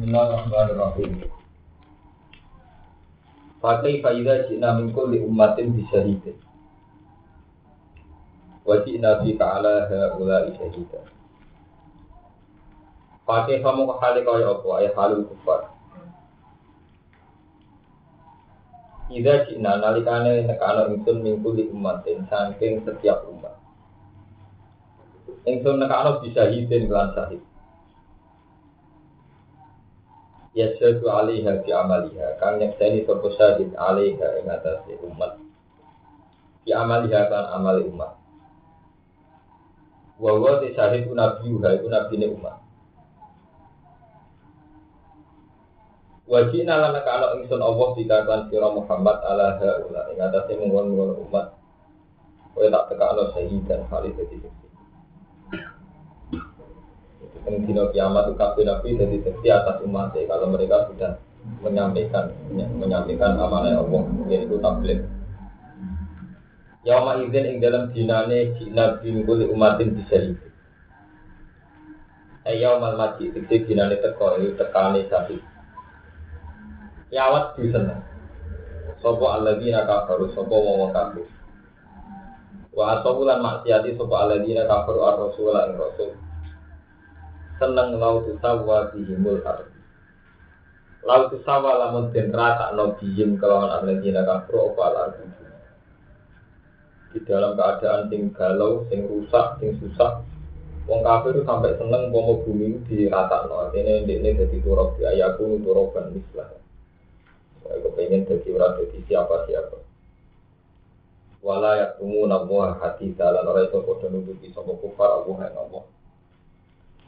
Bismillahirrahmanirrahim. Pakai faidah jina min kulli ummatin bisyahidin. Wa jina fi ta'ala ha'ulai syahidah. Pakai kamu ke hali kaya apa? Ayah halul kufar. Ida jina nalikane nekano ingsun min kulli ummatin saking setiap umat. Ingsun nekano bisyahidin kelan syahid. Yasadu alaiha fi amaliha. Kang nyekseni sapa syahid alaiha ing atase umat. Fi amaliha kan amali umat. Wa wa te syahid nabi ha iku nabine umat. Wajib lan kana ingsun Allah dikatakan sira Muhammad ala haula. Ing atase mungkon umat. Kowe tak tekakno syahidan kali dadi yang dino kiamat itu kafir nabi jadi seksi atas umat kalau mereka sudah menyampaikan menyampaikan amanah Allah yaitu tabligh Yauma izin ing dalam dinane jina bingkul umatin bisa itu. Ayau mal maji tikti dinane teko itu tekane sapi. Yawat di sana. Sopo alladzina kafaru sopo wong kafir. Wa asabulan maksiati sopo alladzina kafaru ar-rasul ing rasul seneng lau tusawa bihimul ardi lau tusawa lamun den rata no bihim kelawan arlendina kafro opal ardi di dalam keadaan sing galau, sing rusak, sing susah Wong kafir itu sampai seneng pomo bumi di rata no artinya ini jadi turok di ayaku turokan mislah. Saya kepengen jadi orang jadi siapa siapa wala yaktumu nabuah hati dalan orang itu kode nutupi sama kufar Allah yang Allah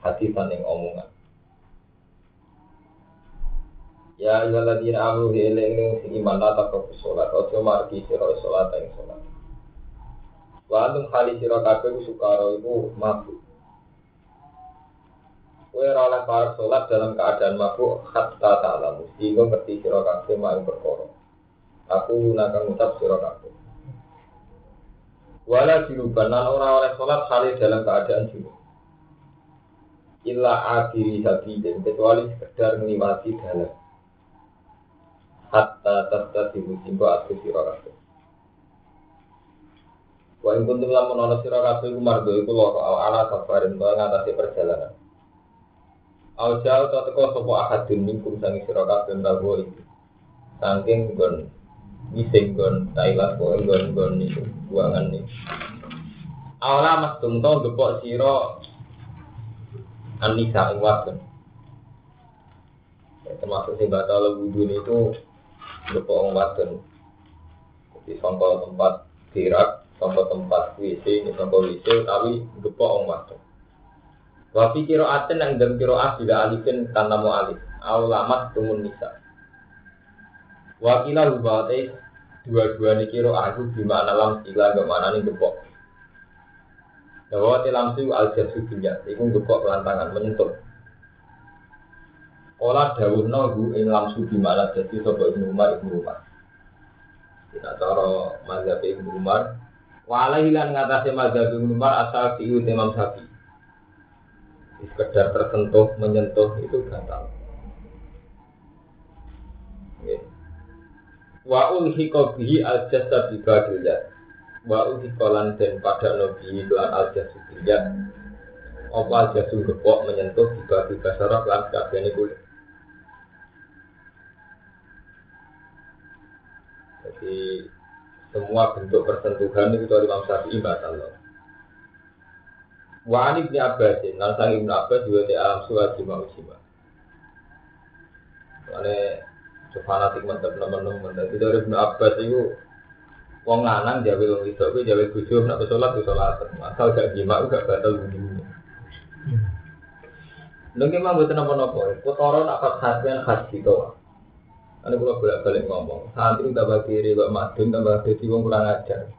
hati yang omongan. Ya ayyuhalladzina amanu eling sing iman la taqrabu sholat aja margi sira sholat ing sholat. Wa antum hali sira kabeh sukaro iku mabuk. Kowe ora oleh para sholat dalam keadaan mabuk hatta ta'lamu sehingga ngerti sira kabeh mau perkara. Aku nakang ngucap sira kabeh. Wala junuban lan ora oleh sholat hali dalam keadaan junub illa akhiri dan kecuali sekedar menikmati dalam hatta tasta sibu simbo aku siro kabeh Wa ing kuntum lamun ana sira kabeh iku margo iku loro ala safarin to ngatasi perjalanan. Au jauh to teko sapa ahadun minkum sangi sira kabeh ndawo iki. Saking gon ngising gon Thailand kok gon gon niku buangan nih. Awala mas tungto gepok sira Anisa ing wadon. Ya, termasuk sing batal wudhu itu lupa orang wadon. Jadi sangka tempat tirak, sangka tempat WC, ini sangka WC, tapi lupa orang wadon. Wafi kiro aten yang dalam kiro as juga alifin tanpa mau alif. Aulamat tumun nisa. Wakilah hubate dua-dua nih kiro aku gimana lam sila gimana nih gepok. Bahwa tilam su al jasu dunia, itu ngekok pelantangan menyentuh. Olah dawuh nahu ing lamsu di mana jadi sobat ibnu Umar ibnu Umar. Kita cara mazhab ibnu Umar. Walau hilang ngatasi mazhab ibnu Umar asal fiu imam sapi. Sekedar tersentuh menyentuh itu gatal. Wa ulhiqa bihi al jasa bi wa kolan dan pada nabi lan al jasudiyat apa al jasul gepok menyentuh tiba saraf lan kabehane kulit jadi semua bentuk persentuhan itu dari Imam Syafi'i batal. Wa ani bin Abbas, lan sang Ibnu Abbas juga di alam surat jima ujima. Karena fanatik mantap teman-teman, dari Ibnu Abbas itu Wong lanang jawe wong wedok kuwi jawe bojo nek salat wis salat. Asal gak jima gak batal wudu. Lha memang mboten napa-napa. Kotoro nak pas khasian khas gitu. Ane kula bolak-balik ngomong, santri tambah kiri kok madun tambah dadi wong kurang ajar.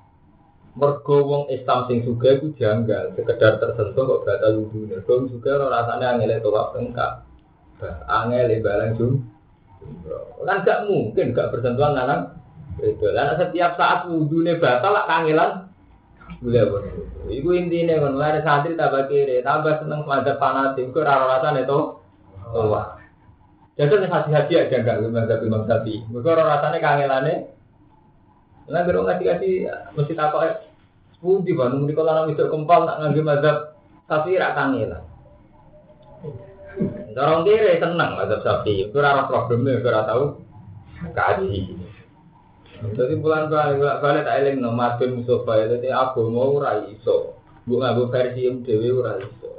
Mergo wong Islam sing suga iku janggal, sekedar tersentuh kok batal wudu. Mergo suga ora rasane angel tawaf engkak. Angel barang jum. Kan gak mungkin gak bersentuhan lanang lah setiap saat wudune batal lah kangelan boleh boleh. Iku intinya kan lari santri tambah kiri, tambah seneng pada fanatik, kau rara rasanya itu wah. Jadi haji-haji aja enggak mazhab Imam Syafi'i. Mereka orang rasanya kangelane. Nah, kalau ngasih kasih mesti ya. Budi Bandung di kalau itu kempal nak ngambil mazhab Syafi'i rak kangelan. Orang kiri senang mazhab Syafi'i. Rara problemnya, itu rara tahu kaji. Jadi bulan bulan balik tak eling no madun musofa itu aku mau rai iso. Bu versi yang dewi iso.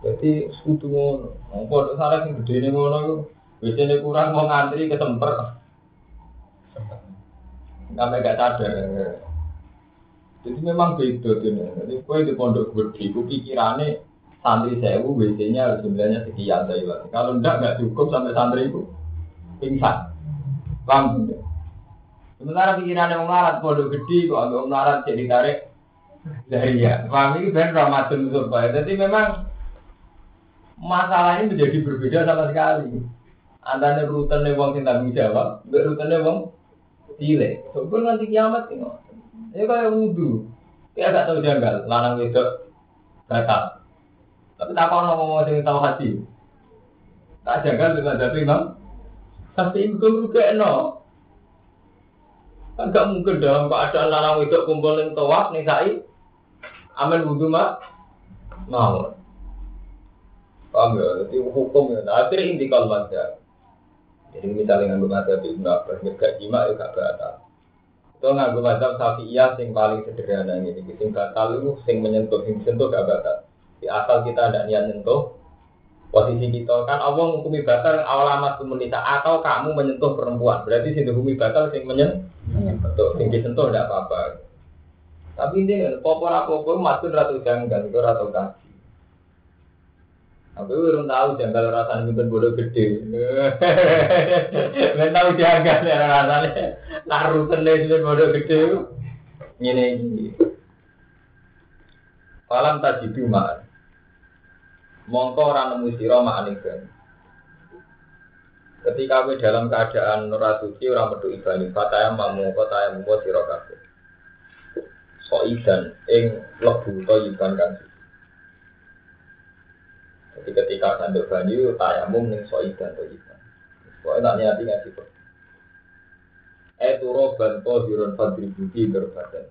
Jadi sekutu ngono. Apa salah sing gede ngono iku biasanya kurang mau ngantri ke temper. Sampai gak sadar. Jadi memang beda ini. Jadi kue di pondok gede, ku pikirannya santri sewu biasanya jumlahnya sekian dari Kalau enggak nggak cukup sampai santri itu pingsan. Paham Sementara pikirannya mengarat pondok gede kok agak mengarat jadi tarik dari ya. Paham ini benar Ramadan supaya. Jadi memang masalah ini menjadi berbeda sama sekali. Antara rutenya wong sing tanggung jawab, mbek rutenya wong cilik. Sebelum nanti kiamat ini. Ini kayak wudhu. Kayak gak tahu janggal, lanang wedok batal. Tapi tak kau ngomong sing tahu hati. Tak janggal dengan tapi bang. Tapi itu juga no. Kan gak mungkin dalam keadaan lanang wedok kumpul ning tawaf ning sai. Amin wudhu mah mau. Paham ya? Jadi hukum ya. Nah, akhirnya inti kalau mazhab. Jadi misalnya nganggo mazhab Ibnu Abbas, gak jima ya gak batal. Itu nganggo mazhab Syafi'iyah yang paling sederhana ini. Sing batal itu sing menyentuh, sing sentuh gak batal. Di asal kita ada niat nyentuh, posisi kita kan Allah menghukumi batal awal amat komunitas atau kamu menyentuh perempuan berarti sing dihukumi batal sing menyentuh sing disentuh tidak apa-apa tapi ini popor apa pun masuk ratu janggal itu ratu kan Aku belum tahu janggal rasanya mungkin bodoh gede. Belum tahu janggal ya rasanya. Laru kene itu bodoh gede. Ini ini. Falam tajidu ma'an. Mongko orang nemu sira ma'an Ketika kowe dalam keadaan ora suci ora metu ibani, fataya mamu yang membuat sira kabeh. Soidan ing lebu to iban kan jadi ketika sanduk banyu, tayamum ning soidan to ikan. Pokoknya tak niati ngaji kok. Eh turo banto hirun fadri budi berbadan.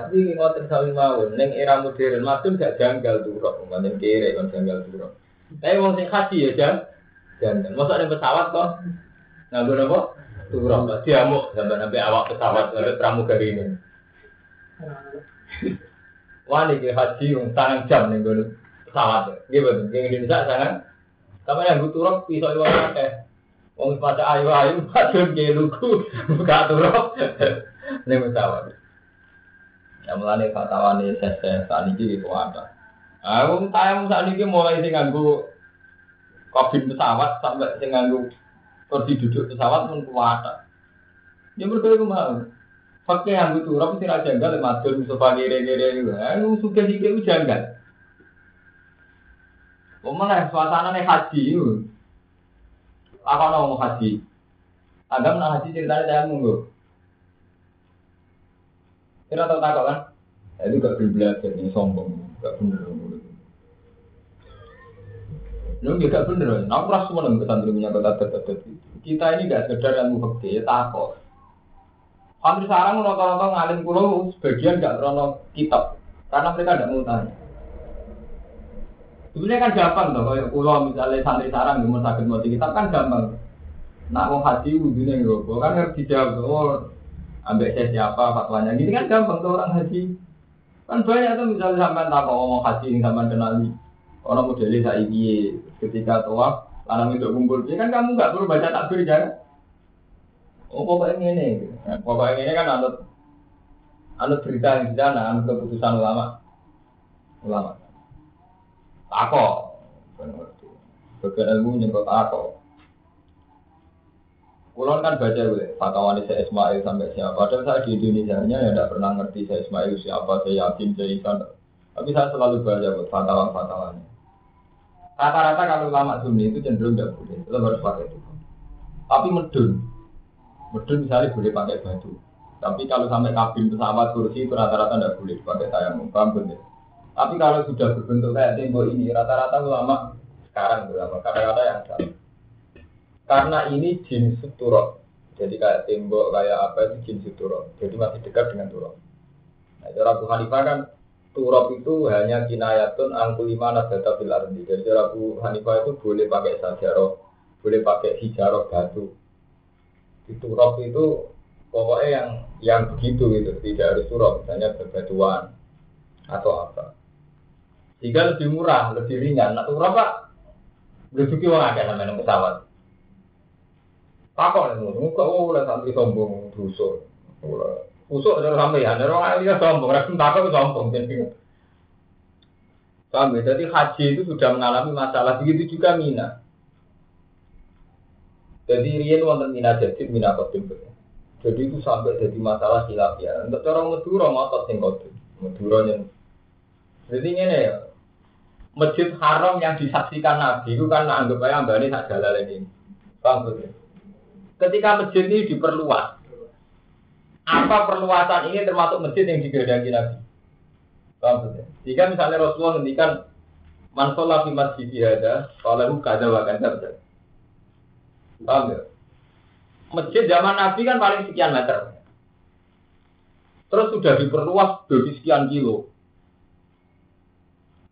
Tapi ngoten sami mawon ning era modern matun gak janggal turo, mungkin kere kan janggal turo. Tapi wong sing haji ya jang, janggal. Masa ada pesawat kok? Nganggo napa? Turo, diamuk sampai sampai awak pesawat sampai pramugari ini. Wah, ini haji yang tangan jam nih gue pesawat. Gitu, di Indonesia sangat. Sama yang gue turun pisau itu apa? Wong pada ayu ayu, padahal lugu, buka turun. Ini pesawat. Ya mulane fatwane sese saat ini gitu ada. Aku tayang saat ini mulai sing nganggo kabin pesawat sampai sing nganggo kursi duduk pesawat pun kuat. Ya mereka itu mau. Pakai yang itu, orang raja enggak lemah tuh, musuh gere-gere itu. Aku suka sih kayak jangan. Mana suasana nih haji itu. Apa mau haji? Agam nak haji ceritanya saya munggu. Kira tahu tak kan? Ya, itu gak belajar ini sombong, gak bener. Lu gak bener, aku rasa semua dengan pesantren punya kota terdekat Kita ini gak sekedar yang fakir, ya takut. Hampir sekarang rata-rata ngalim pulau sebagian gak terlalu kitab, karena mereka tidak mau tanya. Sebenarnya kan gampang toh, kalau pulau misalnya santri sarang rumah sakit mau kitab kan gampang. Nak mau haji wudhunya nggak kan harus dijawab, oh ambek saya siapa fatwanya, gini kan gampang tuh orang haji. Kan banyak tuh misalnya sampai tak mau ngomong haji ini sampai kenali. Orang modelnya saya ini ketika tua, lanang itu kumpul, ya kan kamu nggak perlu baca takbir jangan. Oh pokoknya ini, nah, pokoknya ini kan anut anut berita yang di sana, anut keputusan ulama, ulama. Tako. Bagian ilmu yang kau tako. Kulon kan baca gue, fatwa saya Ismail sampai siapa. Padahal saya di Indonesia nya ya tidak pernah ngerti saya Ismail siapa, saya yakin, saya Isan. Tapi saya selalu baca buat fatwa-fatwanya. Rata-rata kalau lama sunni itu cenderung tidak boleh, itu harus pakai itu. Tapi medun, medun misalnya boleh pakai batu. Tapi kalau sampai kabin pesawat kursi itu rata-rata tidak boleh pakai tayamum, paham betul? Tapi kalau sudah berbentuk kayak tembok ini, rata-rata ulama sekarang ulama kata-kata yang salah. Karena ini jenis turok. Jadi kayak tembok, kayak apa itu jenis turok. Jadi masih dekat dengan turok. Nah, cara Abu Hanifah kan turok itu hanya kinayatun angkulima nadata fil ardi. Jadi cara Abu Hanifah itu boleh pakai sajaroh, boleh pakai hijaroh batu. Di turok itu pokoknya yang yang begitu gitu, tidak harus turok, misalnya bebatuan atau apa. Jika lebih murah, lebih ringan. Nah, turap pak, rezeki wong akeh sampeyan pesawat. Takok nih, muka lah santri sombong dusun. Usuk ada sampai ya, ada orang lain sombong, rakyat takut sombong. Paham ya? Jadi haji itu sudah mengalami masalah begitu juga Mina. Jadi Rian wonten Mina jadi Mina kodim. Jadi itu sampai jadi masalah silap ya. Untuk orang Madura ngotot sing kodim. Madura yang jadi ini ya, Masjid Haram yang disaksikan Nabi itu kan anggap aja mbak ini tak jalan ini. Paham betul? Ketika masjid ini diperluas, apa perluasan ini termasuk masjid yang digedaki Nabi? Paham? Jika misalnya Rasulullah ngendikan man sholat fi masjid ada, kalau kada wa kada Paham ya? Masjid zaman Nabi kan paling sekian meter. Terus sudah diperluas dari sekian kilo.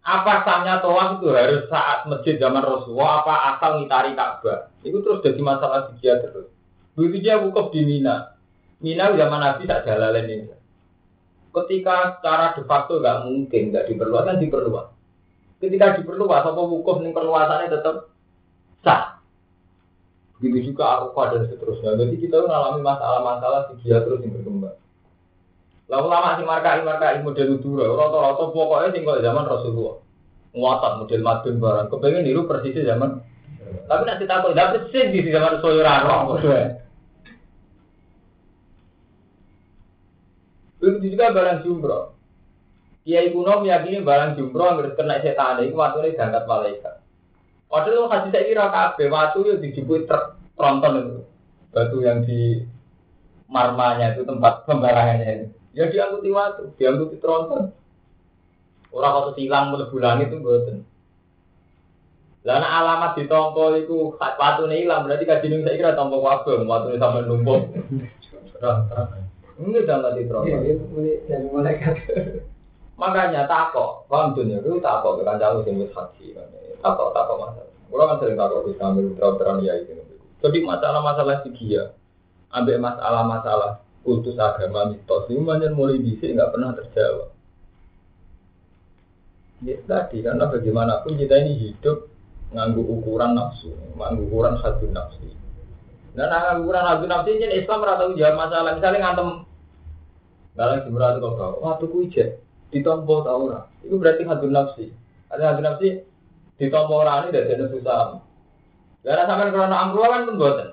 Apa sahnya toa itu harus saat masjid zaman Rasulullah apa asal ngitari Ka'bah? Itu terus jadi masalah dia terus. Begitu dia wukuf di Mina. Mina zaman Nabi tak jalan ini. Ketika secara de facto nggak mungkin nggak diperluas kan diperluas. Ketika diperluas apa wukuf nih perluasannya tetap sah. Begitu juga Arafah dan seterusnya. Jadi kita mengalami masalah-masalah dia terus yang berkembang. Lalu lama si markai markai model dulu, roto-roto pokoknya tinggal zaman Rasulullah. Muatat model madun barang. Kepengen niru persis zaman. Tapi nanti takut, tidak persis di zaman Rasulullah. Begitu juga barang jumroh. Kiai kuno meyakini barang jumroh yang kena setan itu waktu ini diangkat malaikat. Padahal kasih saya kira kabe waktu itu dijemput tronton itu batu yang di marmanya itu tempat pembarangannya itu. Ya diangkuti waktu, diangkuti tronton. Orang waktu silang melebu langit itu boten. Lalu alamat di tompo itu waktu ini hilang berarti kaji nih saya kira tompo waktu waktu ini sampai numpuk. Ini jangan di tronton. Makanya takok, paham dunia itu takok kan jauh sih haji kan. Takok takok masalah. Kalau kan sering takok di sambil terang ya itu. Jadi masalah-masalah segi ya, ambil masalah-masalah kultus agama mitos ini banyak mulai bisa nggak pernah terjawab. Ya tadi karena bagaimanapun kita ini hidup nganggu ukuran nafsu, nganggu ukuran satu nafsu. Dan nganggu ukuran satu nafsu ini Islam rata jawab masalah. Misalnya ngantem, dalam jumlah itu kau waktu ku ijek ditompo tau ora, itu berarti satu nafsu. Ada satu nafsu ditompo orang ini dari susah. Karena sampai karena amruah kan pembuatan.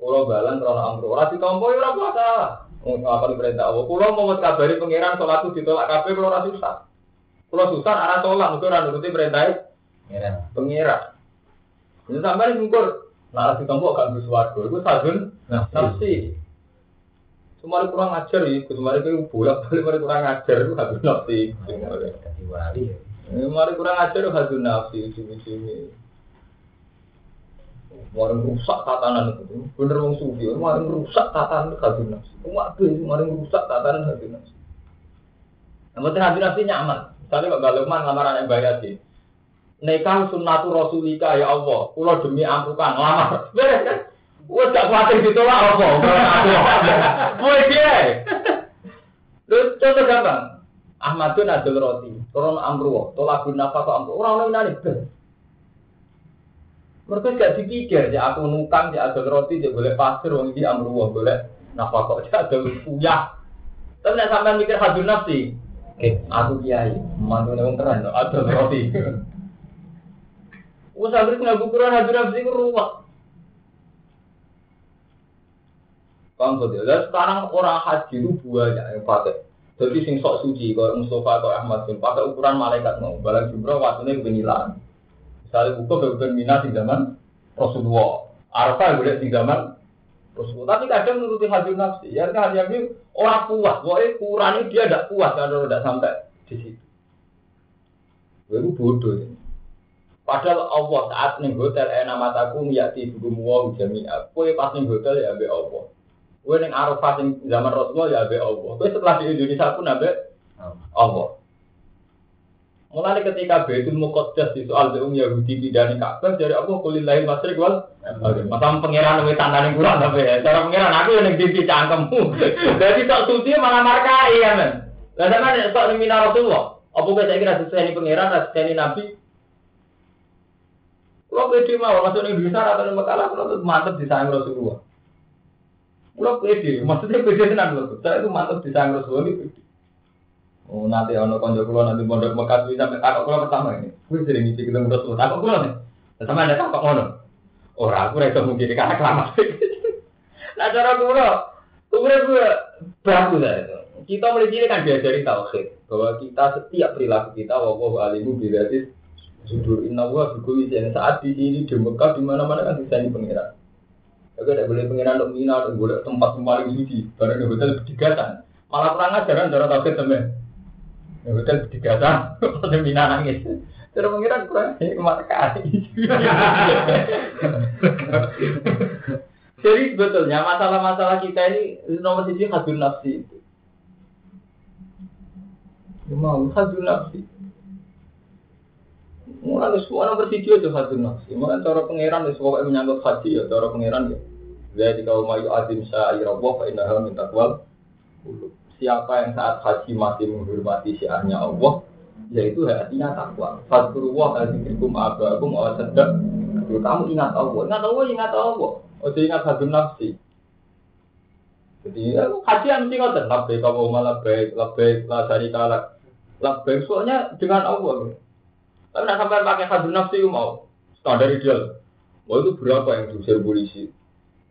Pulau balan krono amru. Ora ditompo ya ora puasa. Apa perintah Allah. Pulau mau kabari pangeran sholat itu ditolak kabeh pulau ora susah. Pulau susah arah sholat mesti ora nuruti perintah pangeran. Ini sampai. Nah, ditompo gak bisa warga. Itu sajun nafsi. Semari kurang ajar ya, kemarin itu bolak balik mari kurang ajar itu habis nafsi. Mari kurang ajar itu habis nafsi ujung-ujungnya. Kemarin rusak tatanan itu, bener wong sufi. Kemarin rusak tatanan hati nafsu. Waduh, kemarin rusak tatanan hati nafsu. Namun hati nafsu nyaman. Misalnya Mbak Lukman lamaran yang bayar sih. Nekah sunnatu rasulika ya Allah. Kulo demi ampukan lamar. Beres kan? Wes gak kuatir ditolak apa? Kowe piye? Terus contoh gampang. Ahmadun adul roti, turun amruwa, tolak guna apa amruwa. Orang lain nani mereka gak dipikir, ya aku nukang, ya ada roti, ya boleh pasir, wong ini amruwah, boleh nafkah kok, ya ada uyah. Tapi nek sampean mikir hadun nafsi, oke, aku kiai, mantu wong keren, ada roti. Wes anggere nggak ukuran hadun nafsi ku ruwet. Paham betul. Dan sekarang orang haji itu banyak yang pakai. Jadi sing sok suci, kalau Mustafa atau Ahmad bin pakai ukuran malaikat mau, balang jumroh waktunya kebenyilan. Misalnya buku beban minat di zaman Rasulullah. Arafah boleh di zaman Rasulullah. Tapi kadang menuruti hasil nafsi. Ya kan yang ini orang puas. Pokoknya kurangnya dia tidak puas kalau tidak sampai di situ. Gue bodoh. Ya. Padahal Allah saat nih hotel enak mataku miyati buku muwa jami'a. Kue pas nih hotel ya abe Allah. Kue neng Arafah zaman Rasulullah ya abe Allah. Kue setelah di Indonesia pun abe Allah. Mulai ketika Baitul Muqaddas di soal Zeum Yahudi tidak nih Ka'bah dari Allah kulillahi masrik wal Masa pangeran wis tandane kurang tapi ya. Cara pangeran aku yang di cangkemmu. Jadi tak suci malah markai ya men. Lah sampean sok ning Rasulullah. Apa saya kira sesuai ini pangeran, sesuai ini nabi? Kalau pede mau masuk bisa atau Mekah kalau mantep disayang Rasulullah. Kalau pede, maksudnya pede tenan lho. Saya itu mantep disayang Rasulullah ini pede. Oh, nanti ono konco kula nanti pondok Mekah bisa sampai takok kula pertama ini. Kuwi sering ngisi ketemu Rasul. Takok kula nih. Sama ada takok ngono. Ora aku ora iso mungkin karena kelamat. Nah cara kula, umure gue bagus itu. Kita mulai sini kan diajari tauhid bahwa kita setiap perilaku kita wawahu alimu bilatis sudur inna wa bikuli saat di sini di Mekah di mana mana kan bisa ini Oke, tidak boleh pengiran untuk mina, boleh tempat yang paling suci. Barang di hotel berdigatan. Malah kurang ajaran cara tauhid temen. Ya hotel berdigatan, hotel mina nangis. Cara pengiran kurang ke mana kali. Jadi sebetulnya masalah-masalah kita ini nomor sisi hadir nafsi itu. Mau hadir nafsi. Mulai semua nomor video itu hadir nafsi. Mulai cara pangeran itu pokoknya menyangkut haji ya cara pangeran ya. Jadi kalau mau azim syairallah fa innaha min taqwal Siapa yang saat haji masih menghormati syiarnya Allah, yaitu hatinya takwa. Fadkurullah azikrikum abakum awas sedek. Kamu ingat Allah, ingat Allah, ingat Allah. Oh, ingat hadir nafsi. Jadi ya, haji yang mesti ngoten, labbaik kamu malah baik, labbaik la syarika lak. Labbaik soalnya dengan Allah. Tapi nak sampai pakai hadir nafsi mau standar ideal. Mau itu berapa yang diusir polisi?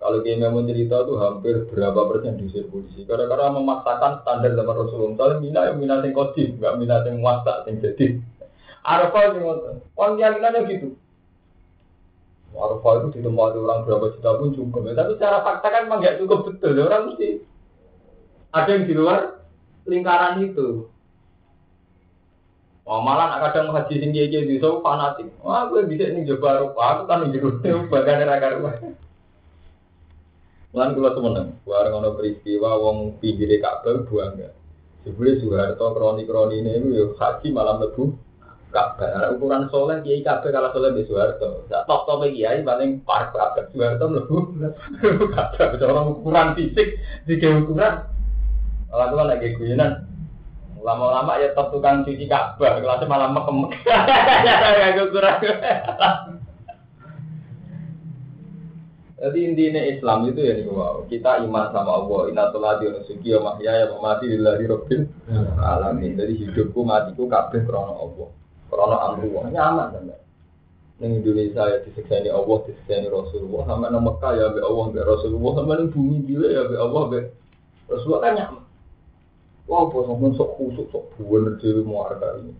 Kalau kita mau cerita itu hampir berapa persen diusir polisi. Karena-karena memaksakan standar zaman Rasulullah. Misalnya mina yang mina yang kodim, nggak mina yang muasa yang jadi. Arafah yang ngotot. Orang keyakinannya gitu. Arafah itu ditempati orang berapa juta pun cukup. Ya. Tapi secara fakta kan memang nggak cukup betul. Ya, orang mesti ada yang di luar lingkaran itu. Oh, malah nak kadang haji sing kiye di so fanatik. Wah, gue bisa ini coba rupa, aku kan jero bagian raga rumah. Lan kula semeneng, bareng ana peristiwa wong pinggire Ka'bah buangga. Jebule Soeharto kroni-kroni ini yo haji malam lebu. Ada ukuran soleh kiai Ka'bah kalau soleh di Soeharto. Sak top top kiai paling par Ka'bah Soeharto mlebu Ka'bah. Cara ukuran fisik di ukuran. Kalau tuh lagi guyonan, Lama-lama ya top tukang cuci Ka'bah, kelasnya malah mekem. Ya kurang. Jadi intinya Islam itu ya nih wow. kita iman sama Allah. Inna di nusuki ya mahya ya mati lillahi robbil alamin. Jadi hidupku matiku kabeh krono Allah. Krono amru nyaman kan. Neng Indonesia ya disiksa ini Allah, disiksa ini Rasulullah. Sama nang Mekah ya be Allah, be Rasulullah. Sama neng bumi gila ya be Allah, be Rasulullah kan nyaman. Wah, bos ngomong sok khusuk, sok buan dewi muarga ini.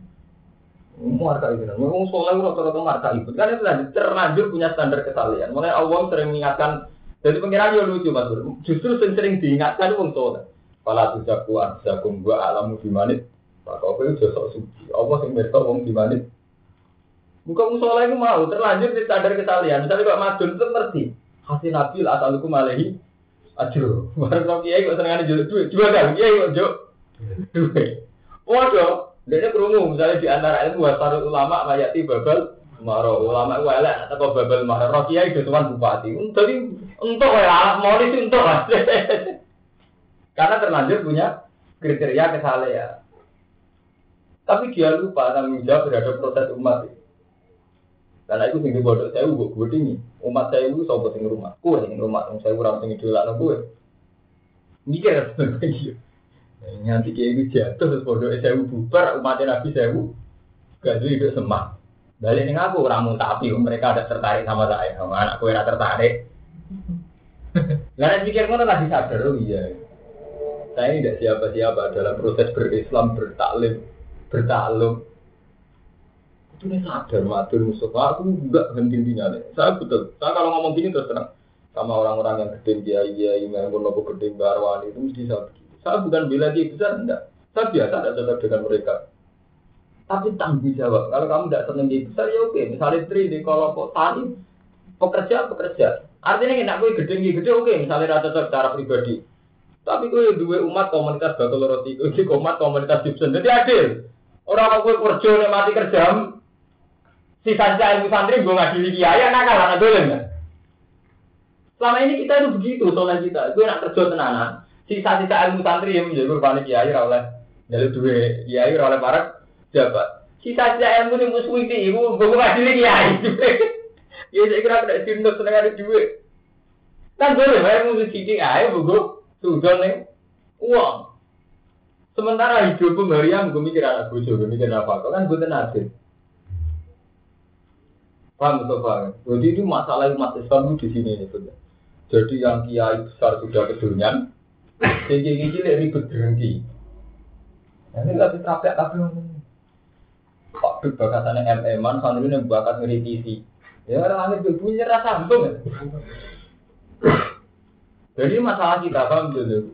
Muarga ini, ngomong soleh rata-rata marka ikut. Kan itu tadi terlanjur punya standar kesalahan. Mulai Allah sering mengingatkan. Jadi pengiran ya lucu mas Justru sering, sering diingatkan wong soleh. Kalau tujaku arjakum gua alamu dimanit. Maka apa itu sok suci. Allah yang mereka wong dimanit. Bukan soleh itu mau terlanjur di standar kesalahan. Misalnya Pak Madun itu ngerti. Hasil nabil asalukum alaihi Aduh, baru kau kiai kok senengane jual duit, coba kan kiai kok Waduh, dia kerungu misalnya di antara ilmu wasarul ulama mayati babal maro ulama itu elek atau babal maro rokia itu tuan bupati. Jadi untuk ya mau itu untuk Karena terlanjur punya kriteria kesalehan. Tapi dia lupa tanggung jawab terhadap proses umat. Karena itu tinggi bodoh saya gue gue tinggi. Umat saya itu sobat sing rumah. Kue rumah, saya kurang dulu anak gue. Mikir Nganti kayak itu jatuh terus bodoh saya bubar umatnya nabi saya gak hidup semak. Balik nih aku ramu tapi mereka ada tertarik sama saya sama anakku yang tertarik. Karena pikir ngono lagi sadar oh iya. Saya ini tidak siapa-siapa dalam proses berislam, bertaklim, bertaklum. Itu nih sadar matur musuh aku enggak henti-hentinya. Saya betul. Saya kalau ngomong gini terus terang sama orang-orang yang gede kiai kiai yang pun gede barwani itu mesti saya Saya bukan bela dia besar, enggak. Saya biasa ada tetap dengan mereka. Tapi tanggung jawab. Kalau kamu tidak seneng di besar ya oke. Misalnya tri di kelompok tani, pekerja pekerja. Artinya enak gue gede gede oke. Misalnya rata secara pribadi. Tapi gue dua umat komunitas bakal roti, gue umat komunitas Gibson. Jadi adil. Orang gue kerja nih mati kerja. Sisa sisa ilmu santri gue ngadili kiai, nakal anak dolen. Selama ini kita itu begitu soalnya kita. Gue nak kerja tenanan. Sisa-sisa ilmu santri yang menjadi kurban kiai oleh jadi dua kiai oleh para jabat. Sisa-sisa ilmu yang musuh itu, ibu gue ngadili kiai. Ya saya kira tidak sinut seneng ada duit. Kan boleh, ilmu sedikit aja, bu sudah nih uang. Sementara hidup Maryam gue mikir anak bojo, gue mikir apa? Kau kan gue adil. Paham paham? Jadi itu masalah umat Islam di sini nih sudah. Jadi yang kiai besar sudah kedunian, kiai cilik ribet berhenti. Nah, ini lebih capek tapi Pak Bib bakatannya MM-an, santri ini bakat ngeritisi. Ya orang langit punya rasa antum ya. Jadi masalah kita paham dulu.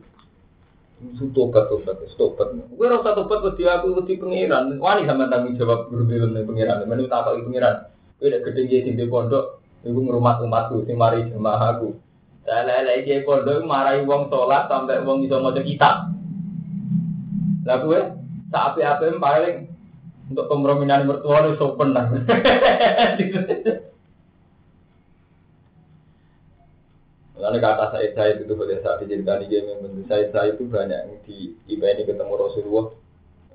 Tobat, tobat, tobat. Gue rasa tobat wedi aku wedi pengiran. Wani sama tanggung jawab guru film nih pengiran. Menurut tak itu pengiran. Gue udah gede jadi di pondok. Ibu ngerumat umatku, si mari jemaah aku. Saya lele di pondok marahi wong sholat sampai wong bisa mau kitab. Lah gue saat apa paling untuk pemrominan mertua itu sopan lah. Karena kata Said Said itu boleh saat diceritakan di game yang Said Said itu banyak yang di ini ketemu Rasulullah.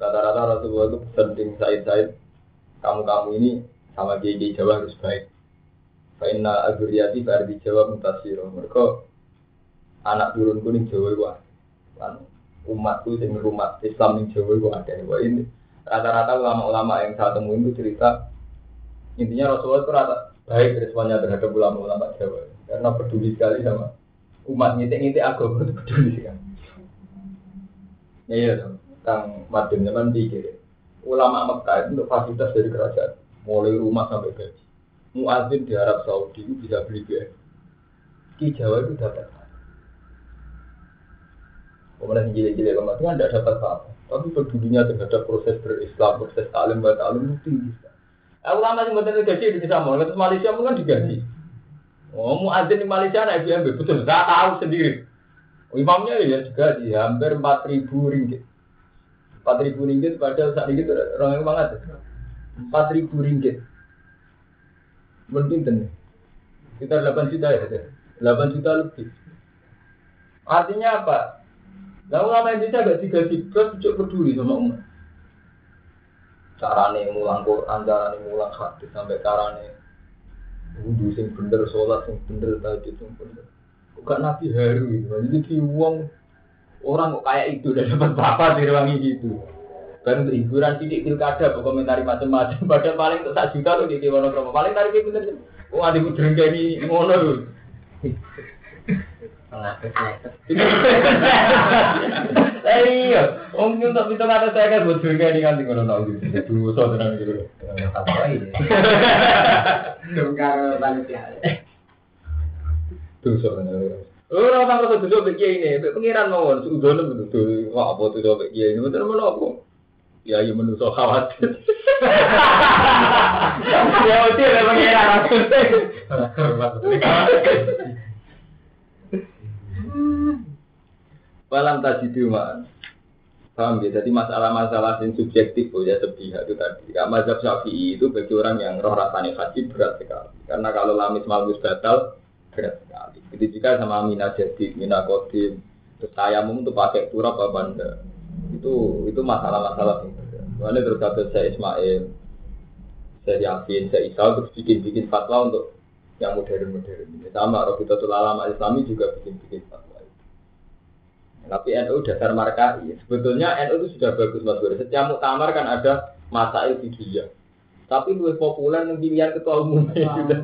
Rata-rata Rasulullah itu penting Said Said kamu-kamu ini sama GG Jawa harus baik. Fainna aguriati berarti Jawa mutasiro. Mereka anak turun kuning Jawa kan umatku sing rumah Islam ning Jawa itu ada. Ini rata-rata ulama-ulama yang saya temuin itu cerita intinya Rasulullah itu rata baik responnya terhadap ulama-ulama Jawa karena peduli sekali sama umat ngitik-ngitik agama itu peduli sekali. Ya iya dong, Kang Madin zaman pikir ulama Mekah itu untuk fasilitas dari kerajaan, mulai rumah sampai gaji. Muazin di Arab Saudi itu bisa beli BM. Ki Jawa itu dapat Kemudian kemudian kan tidak dapat apa Tapi pedulinya terhadap proses berislam, proses talim, talim itu tinggi Aku lama sih buatan gaji di sama, terus Malaysia kan digaji. Oh, muadzin di Malaysia naik BMB betul, saya tahu sendiri. Imamnya ya juga di hampir empat ribu ringgit. Empat ribu ringgit padahal saat itu orang yang banget. Empat ribu ringgit. Nih. Kita delapan juta ya, delapan juta lebih. Artinya apa? Lalu lama Indonesia gak digaji, terus cukup peduli sama umat carane mulang Quran, carane mulang hadis sampai carane wudhu sing bener, sholat sing bener, tadi sing bener. Kok nabi haru gitu. Jadi di uang orang kok kayak itu udah dapat berapa di ruangi gitu. Dan untuk hiburan sidik pilkada, komentari macam-macam. Padahal paling untuk sak juta tuh di Wono Paling tarik bener. Oh, ada gue ini ngono. Iya, om untuk itu kata saya kan buat juga ini kan tinggal tahu gitu. Dulu so tenang gitu. Apa? Dongkar panitia. Tuh so tenang. Oh, orang rasa tuh coba ini, pengiran mau sudah betul. Wah, apa tuh coba ini? Betul mana aku? Ya, ya menusuk khawatir. Ya, udah pengiran. Walam tadi man. Paham ya? Jadi masalah-masalah yang subjektif oh ya sepihak itu tadi. Ya, mazhab syafi'i itu bagi orang yang roh rasanya haji berat sekali. Karena kalau lamis malus batal berat sekali. Jadi jika sama mina jadi mina kodim, terus saya mau untuk pakai turap apa enggak? Itu itu masalah-masalah. Mana terus kata saya Ismail, saya Yakin, saya Isa terus bikin-bikin fatwa untuk yang modern-modern. Sama Robiqatul Alam Islami juga bikin-bikin fatwa. Tapi NU dasar markai. Sebetulnya NU itu sudah bagus mas Bro. Setiap muktamar kan ada masa dia. Tapi lebih populer yang pilihan ketua umum sudah.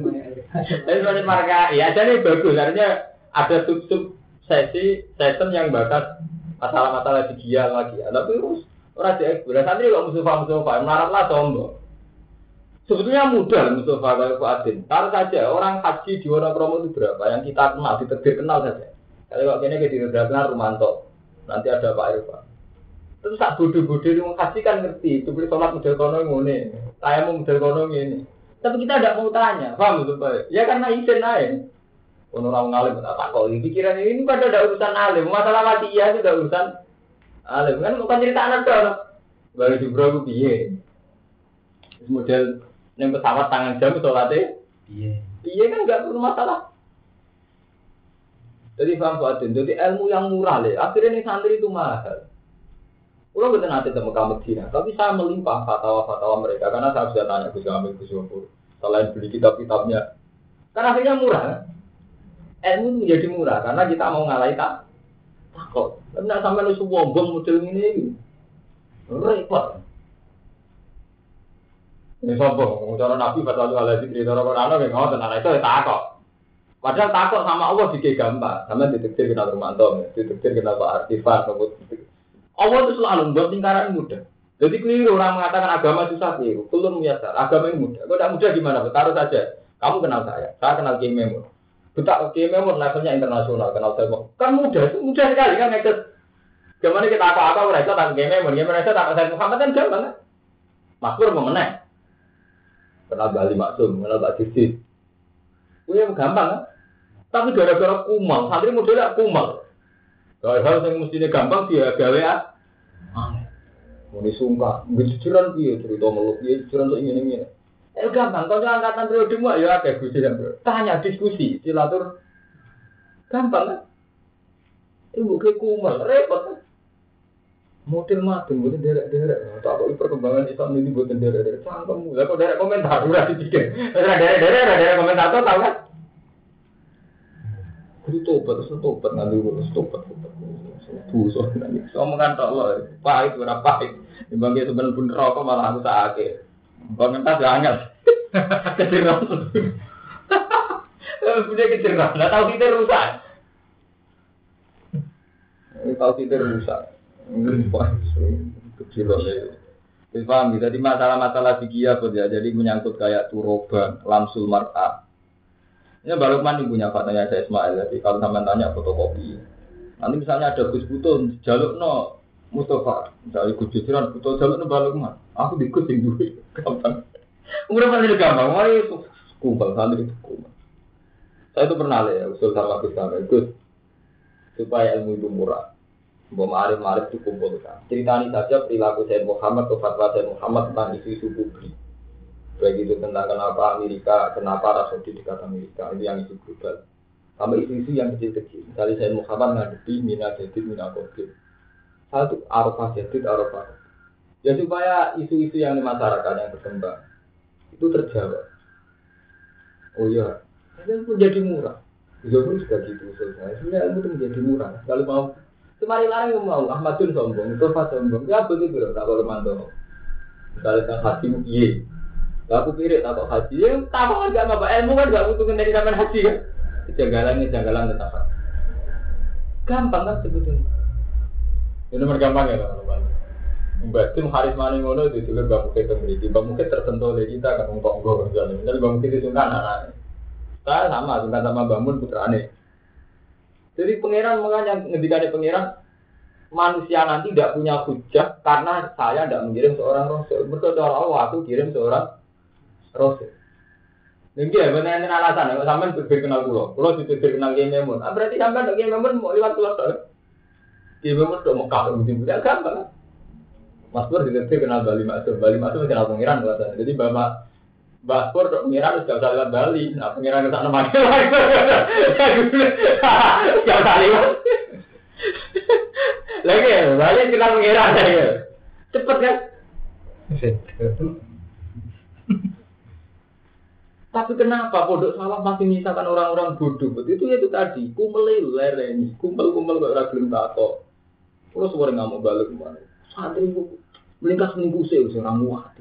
Tapi sebenarnya markai. Ya jadi bagus. Artinya ada sub-sub sesi session yang bakat masalah-masalah dia lagi. Tapi terus orang di ekspor. Santri kok Mustafa Mustafa melarat lah sombong. Sebetulnya mudah Mustafa kalau Adin. Taruh saja orang haji di Wonokromo itu berapa? Yang kita kenal, diterbit kenal saja. Kalau kok ini kita udah kenal Rumanto, nanti ada Pak Irfan. Terus tak bodoh-bodoh di haji kan ngerti, itu beli sholat model kono ngene, saya mau model kono ini. Tapi kita tidak mau tanya, paham Pak? Ya karena izin aja. Orang ngalim tak takut, pikiran ini pada ada urusan alim, masalah mati iya itu ada urusan alim kan bukan cerita anak dong. Baru di bro piye? Model yang pesawat tangan jam sholatnya, iya, iya kan nggak perlu masalah. Jadi paham Pak Jadi ilmu yang murah deh. Akhirnya nih santri itu mahal. Kalau betul nanti temu kamu Cina, tapi saya melimpah fatwa-fatwa mereka karena saya sudah tanya ke Jamil ke Selain beli kitab-kitabnya, karena akhirnya murah. Ilmu menjadi murah karena kita mau ngalahin tak takut. Tidak sampai lu bom model ini, repot. Ini sombong, cara Nabi fatwa ala zikri, cara Quran, nggak ngotot, nah itu ya takut. Padahal takut sama Allah dikit gampang, sama detektif kenal Romanto, detektif kenal Pak Artifan, Allah itu selalu membuat lingkaran mudah. Jadi keliru orang mengatakan agama susah keliru. Kulun biasa, agama yang mudah. Kalau tidak mudah gimana? Taruh saja. Kamu kenal saya, saya kenal Kim Memon. Betak Kim Memon levelnya internasional, kenal saya. Kan mudah, itu mudah sekali kan itu. Gimana kita apa-apa mereka tak Kim Memon, Kim mereka tak saya Muhammad kan gampang kan? Makmur mengenai. Kenal Bali Maksum, kenal Pak Sisi. Itu gampang kan? Tapi gara-gara kumal, santri modelnya kumal. Hal-hal yang mestinya gampang dia gawe ya. Mau disungkah, mungkin dia cerita meluk dia jujuran untuk ini ini. Eh gampang, kalau angkatan periode mu ya kayak gue yang tanya diskusi, silatur, gampang kan? Ibu kayak kumal, repot kan? Model mati, bukan derek-derek. Tak kok perkembangan Islam ini bukan derek-derek. Cangkemmu, lah kok derek komentar, udah dipikir. Derek-derek, derek komentar, tahu kan? Jadi tobat, terus tobat, nanti terus tobat, tobat. Dosa nangis. Omongan tok lo, pahit ora pahit. Timbang dia sebenarnya pun rokok malah aku sakit. Bang entas gak angel. Keciram. Punya keciram. Nggak tahu kita rusak. Ini tahu kita rusak. Kecil loh. Paham Jadi masalah-masalah fikih ya? Jadi menyangkut kayak turoban, lamsul mar'a. Ini baru Lukman punya fatanya saya Ismail. Jadi kalau sama tanya fotokopi, Nanti misalnya ada Gus Butuh, jaluk no Mustafa, misalnya Gus Jujuran, Butuh jaluk no balik mah. Aku ikut yang duit, gampang. Umur paling gampang, mari kumpul santri itu kumpul. Saya itu pernah ya, usul sama sama Gus, supaya ilmu itu murah. Mbak Marif Marif itu kan. Ceritani saja perilaku saya Muhammad atau fatwa saya Muhammad tentang isu-isu publik. Baik itu tentang kenapa Amerika, kenapa Rasudi dekat Amerika, ini yang isu global. Sama isu-isu yang kecil-kecil. Misalnya saya Muhammad ngadepi mina jadid, mina kodir. Satu, arafah jadid, arafah. Ya supaya isu-isu yang di masyarakat yang berkembang itu terjawab. Oh iya, ini menjadi murah. Zohor juga gitu saya. Sebenarnya ilmu itu menjadi murah. Kalau mau Semari larang mau Ahmadun sombong, Mustafa sombong, ya begitu loh, tak kalau mantau. Misalnya kan haji iya, aku kira tak haji, ya tak apa nggak apa ilmu kan nggak butuh dari zaman haji kan. Kejanggalan kejanggalan tetap. Gampang kan sebetulnya. Ini nomor gampang ya teman-teman. Mbak Tim Haris Mani ngono itu juga Mbak Mukit memiliki. Mbak Mukit tersentuh oleh kita kan ngomong gue misalnya. Misalnya Mbak Mukit itu kan anak Saya sama, suka sama Mbak Mun putrane. Jadi pangeran makanya ngendikane pangeran manusia nanti tidak punya hujah karena saya tidak mengirim seorang rasul. Mereka Allah aku kirim seorang rasul. Ini ya, benar alasan. Sampai berbeda kenal pulau, pulau itu berbeda kenal game memon. Ah, berarti sampai game memon mau lewat pulau Game memon tuh mau kau mungkin tidak gampang. Mas Pur tidak kenal Bali Masuk, Bali Masuk kenal pengiran bahasa. Jadi bapak Mas Pur tuh pengiran sudah bisa lewat Bali. Nah pengiran ke sana lagi. Gak usah lewat. Lagi, Bali kenal pengiran ya. Cepet kan? Tapi kenapa pondok salah masih misalkan orang-orang bodoh? Itu ya itu tadi, kumel lereni, kumel-kumel kok ora gelem takok. Suware nggak mau balik ke mana. Santri itu melingkas minggu sih, orang muat.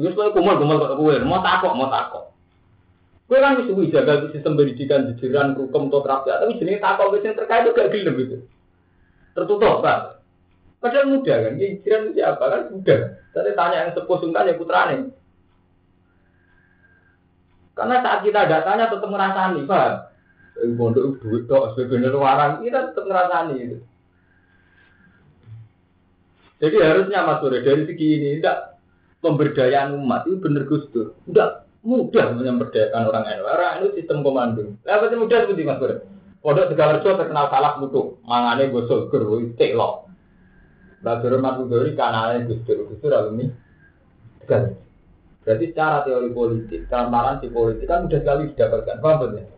Wis kowe kumel-kumel kok kowe, mau takok, mau takok. Kowe kan suwi jaga sistem pendidikan jejeran hukum atau terapi, tapi jenenge takok wis terkait itu gak gelem gitu. Tertutup, Pak. Padahal mudah kan, jiran siapa kan mudah. Tadi tanya yang sepuh sungkan ya putrane. Karena saat kita datanya tetap ngerasani, Pak. Pondok duit sebenarnya warang kita tetap ngerasani itu. Jadi harusnya Mas Bro dari segi ini tidak pemberdayaan umat itu benar Gus. Tidak mudah memberdayakan orang NU. Orang NU sistem komando. Lah apa mudah seperti Mas Bro? Pondok Tegal terkenal salah mutu, mangane gosok gerwo tek lo. Lah Mas Bro kanane Gus Dur, Gus Dur alumni. Berarti secara teori politik, transparansi politik kan mudah sekali didapatkan. Paham betul?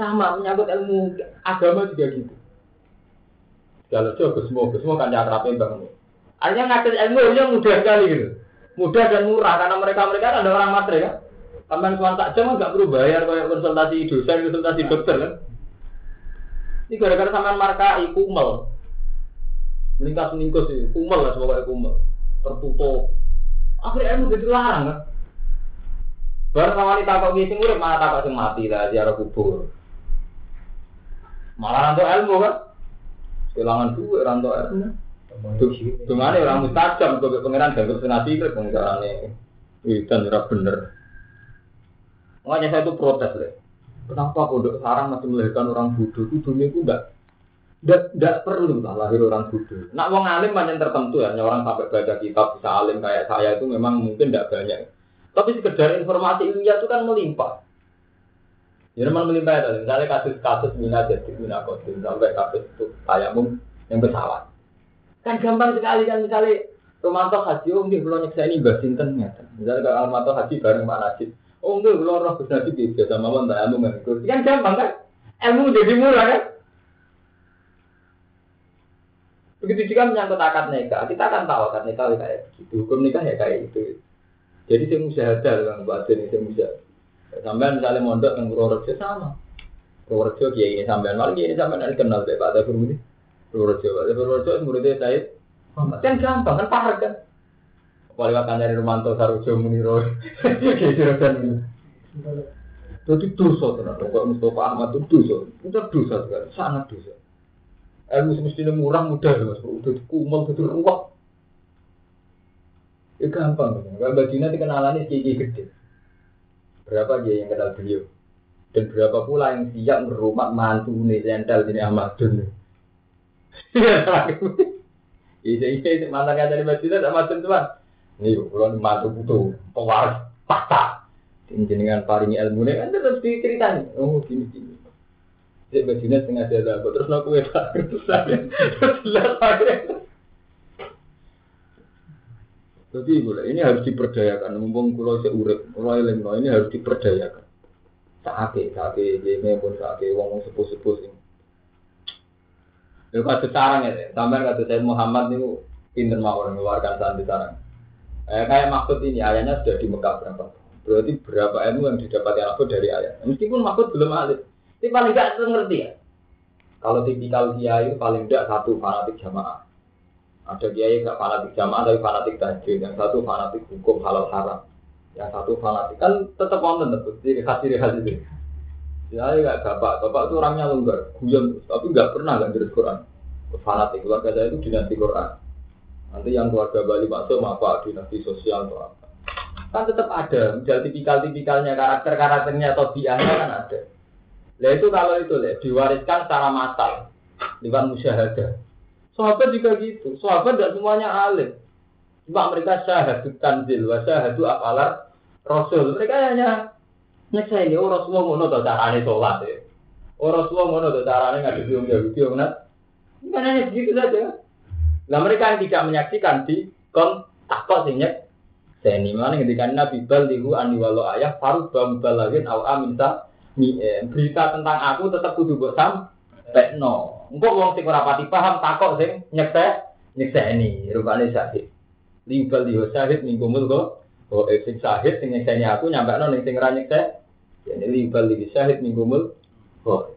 Sama menyangkut ilmu agama juga gitu. Kalau coba semua, semua kan akrabnya bangun. Artinya ngasih ilmu ini mudah sekali gitu. Mudah dan murah karena mereka mereka kan ada orang matre kan. Sampai cuma tak jam nggak perlu bayar kayak konsultasi dosen, konsultasi dokter kan. Ini gara-gara sampai marka kumel. Meningkas meningkus sih, kumel lah sebagai kumel. Tertutup. Akhirnya ilmu jadi larang kan. Baru sama wanita kok ngisi urip malah takut mati lah ziarah kubur. Malah nanti ilmu kan. Kehilangan duit ranto ilmu. Cuma ini orang mustajab, gue pengiran gak senasi ke pengirannya. Itu ora bener. Makanya saya itu protes deh. Kenapa pondok sarang masih melahirkan orang bodoh? Itu dunia itu enggak tidak perlu lah lahir orang bodoh. Nak wong alim banyak tertentu ya, orang sampai baca kitab bisa alim kayak saya itu memang mungkin tidak banyak. Tapi sekedar informasi ilmiah itu kan melimpah. Ya memang melimpah ya, misalnya kasus-kasus mina jadi mina kodim sampai kasus itu tayamum yang pesawat. Kan gampang sekali kan misalnya Romanto Haji, oh nggih kula nyeksa ini Mbah Sinten. Misalnya kalau Romanto Haji bareng Pak Najib. Oh nggih kula roh Gus Najib biasa mawon tayamum ngikut. Kan gampang kan? Ilmu jadi murah kan? Begitu juga menyangkut akad nikah, kita akan tahu akad nikah ya kayak begitu, hukum nikah ya kayak itu. Jadi saya musyahadah kan batin itu musyahadah. Sampai misalnya mondok yang Purworejo sama. Purworejo kiai ini sampai malah kiai ini sampai nanti kenal deh Pak Tafur ini. Purworejo, Pak Purworejo muridnya saya. Kan gampang kan parah kan. Wali wakan dari Romanto Sarujo Muniro. Kiai Juragan ini. Jadi dosa ternyata. Kok Mustafa Ahmad itu dosa. Itu dosa sekali, sangat dosa. Ilmu semestinya murah mudah ya mas, udah kumel, udah ruwet. Ya gampang, kalau Mbak kenalan ini kiki gede. Berapa dia yang kenal beliau? Dan berapa pula yang siap merumah mantu nih jentel ini Ahmadun. Iya, iya, mantan kata di Mbak Gina sama tuan. Nih, kalau mantu butuh pewaris fakta. Jenengan paringi ilmu ini kan terus diceritain. Oh, gini gini. Cek bajunya setengah kok terus aku ya terus terus Jadi boleh, ini harus diperdayakan. Mumpung kulo seurep, kulo eling ini harus diperdayakan. Saake, saake, ini pun saake, wong sepuh sepuh sing. Lalu kata sarang ya, sampai kata saya Muhammad ini pinter mawar mengeluarkan santri sarang. Eh, kayak maksud ini ayahnya sudah di Mekah berapa? Berarti berapa ilmu yang didapatkan aku dari ayah. Meskipun maksud belum alif. Ini paling tidak ngerti ya. Kalau tipikal kiai paling tidak satu fanatik jamaah. Ada kiai nggak fanatik jamaah tapi fanatik tajwid. Yang satu fanatik hukum halal haram. Yang satu fanatik kan tetap wonten tetap ciri khas ciri khas itu. Ya nggak bapak, bapak itu orangnya longgar, guyon, tapi nggak pernah nggak dari Quran. Fanatik keluarga saya itu dinasti Quran. Nanti yang keluarga Bali masuk apa dinasti sosial atau apa. Kan tetap ada, misal tipikal-tipikalnya, karakter-karakternya atau biangnya kan ada. Nah itu kalau itu lah diwariskan secara massal lewat musyahadah. Sahabat juga gitu. Sahabat tidak semuanya alim. Cuma mereka syahadu tanzil wa syahadu apalar rasul. Mereka hanya ini oh Rasulullah ngono to carane sholat ya. Oh Rasulullah ngono to carane ngadepi wong Yahudi wong Nat. Kan hanya begitu saja. Nah mereka yang tidak menyaksikan di kon takut sing saya ini mana ketika Nabi bal lihu ani walau ayah faru bam balagin au aminta Eh, berita tentang aku tetap kudu buat sam tekno. Engkau wong sing ora pati paham takok sing nyekte ini rupane syahid. Libal di syahid minggu kok. Oh, eh, sing syahid sing nyekseni aku nyampe no ning sing ora nyekte. Jadi libal di syahid minggu mul. Oh.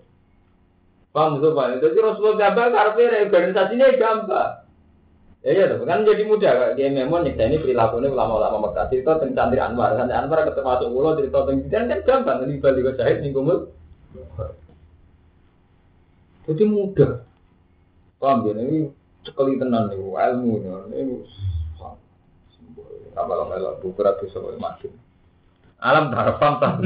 Paham tuh Pak? Jadi Rasulullah gambar karena organisasinya gambar. Ya iya tuh, kan jadi mudah kayak dia memang nyekta ini perilakunya ulama-ulama Mekah cerita tentang Santri Anwar, Santri Anwar ketemu masuk ulo cerita tentang dan kan gampang ini balik ke syahid nih kumul. Jadi mudah. Paham ya ini sekali tenan nih ilmu ini apa lo melo bukan bisa makin. Alam darfam tak.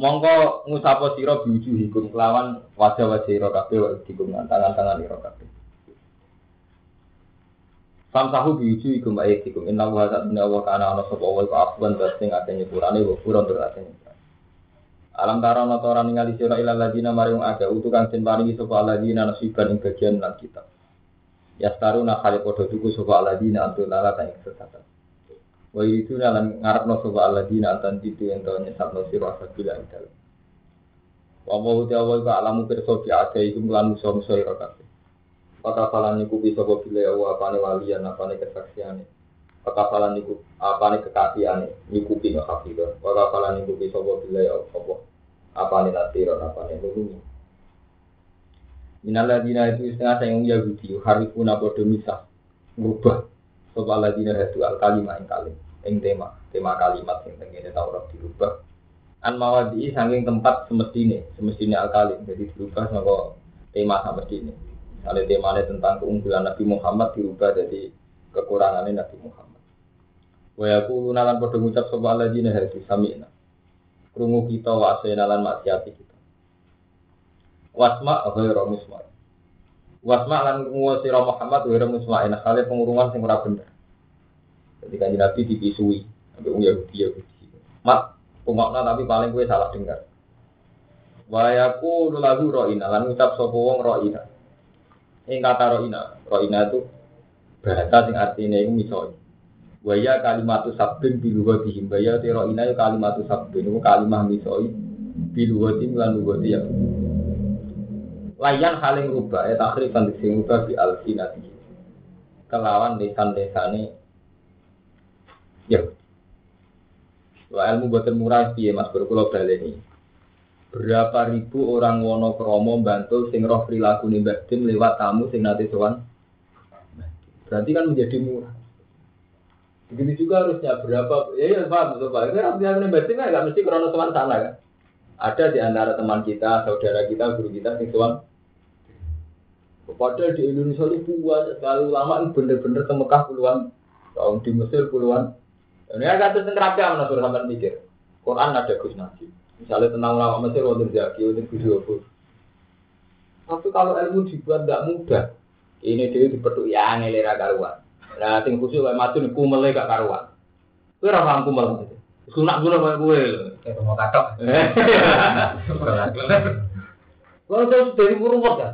Mongko ngusapo sira biuju hikum kelawan wajah-wajah ira kabeh dikum tangan-tangan ira kabeh. Famsahu biuju ikum ayatikum inna wa inna wa kana ana sapa wa afwan sing akeh nyepurane wa pura tur akeh Alam tara ana ora ningali sira ila ladina mari wong akeh utu kang den paringi sapa ladina nasiban ing bagian lan kitab. Yastaruna kali padha tuku sapa ladina antul lala ta sesatan. Wa itu lan ngarepno sapa ladina antan ditu ento nyesatno sira sabila ing dalem. Wa wa uti awal ka alamu pirsa bi ade iku lan musa-musa ira kabeh. Pakafalan niku bisa kok bile apa apane walian apane kesaksiane. Pakafalan niku apane kekasiane niku pino hafidah. Pakafalan niku bisa kok bile apa apane natiro apane nulungi. Minal ladina itu setengah sayang Yahudi harifuna podo misah ngubah sapa ladina itu al kalimah ing kalim ing tema tema kalimat sing tengene Taurat dirubah an mawadi saking tempat semestine semestine al kalim jadi dirubah saka tema semestine ada temanya tentang keunggulan Nabi Muhammad dirubah jadi kekurangannya Nabi Muhammad. Wa aku nalan padha ngucap sapa alladzina hadi sami'na. Krungu kita wa asena lan maksiati kita. Wasma ghairu musma. Wasma lan krungu sira Muhammad ghairu musma ina kale pengurungan sing ora bener. Jadi kan Nabi dipisui ambek wong Yahudi Yahudi. Mat, pungokna tapi paling gue salah dengar. Wa yaqulu lahu ra'ina lan ngucap sapa wong ra'ina. Ing kata roina, roina itu bahasa sing artinya itu misalnya. Waya kalimatu sabbin bilugatihim. Waya te roina itu kalimatu sabbin. Itu kalimah misalnya bilugatihim lan lugati ya. Layan haling rubah ya takrifan sing rubah bi alsinati. Kelawan desan-desane ya. Wa ilmu boten murah piye Mas berkulo baleni berapa ribu orang wono kromo bantu sing roh perilaku nih lewat tamu sing nanti sowan berarti kan menjadi murah begitu juga harusnya berapa ya ya pak betul pak rapi nih Dim kan nggak mesti krono sowan sana kan ada di antara teman kita saudara kita guru kita sing sowan Padahal di Indonesia ini buat sekali ulama ini bener-bener ke Mekah puluhan tahun di Mesir puluhan. Ini agak tentang rapi mana suruh sampai mikir. Quran ada Gus Najib. Misalnya tentang ulama Mesir, wonten Zaki, wonten Gusyobur. Tapi kalau ilmu dibuat tidak mudah, ini dia dipetuk ya ngelera karuan. Nah, sing khusus wae maju niku kumel gak karuan. Kowe ora paham kumel. Sunak gula kowe kowe. Kayak mau katok. Kalau terus dari ruwet kan.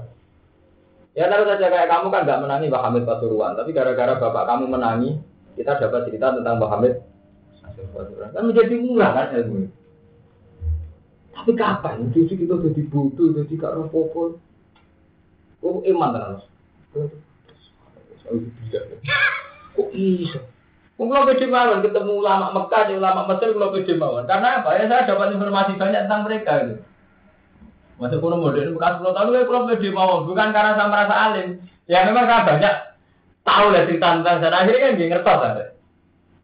Ya taruh saja kayak kamu kan nggak menangi Mbak Hamid Pasuruan, tapi gara-gara bapak kamu menangi, kita dapat cerita tentang Mbak Hamid Pasuruan. Kan menjadi murah kan ilmu. Tapi kapan? Cucu kita jadi bodoh, jadi gak roh. Oh, iman terus. Kok iso? Kalau pede mawon ketemu ulama Mekah, ulama Mesir, kalau pede mawon. Karena apa? Ya saya dapat informasi banyak tentang mereka gitu. Masuk kuno modern bekas 10 tahun, ya kalau pede mawon. Bukan karena saya merasa alim. Ya memang saya banyak tahu lah cerita tentang sana. Akhirnya kan dia ngertos ada.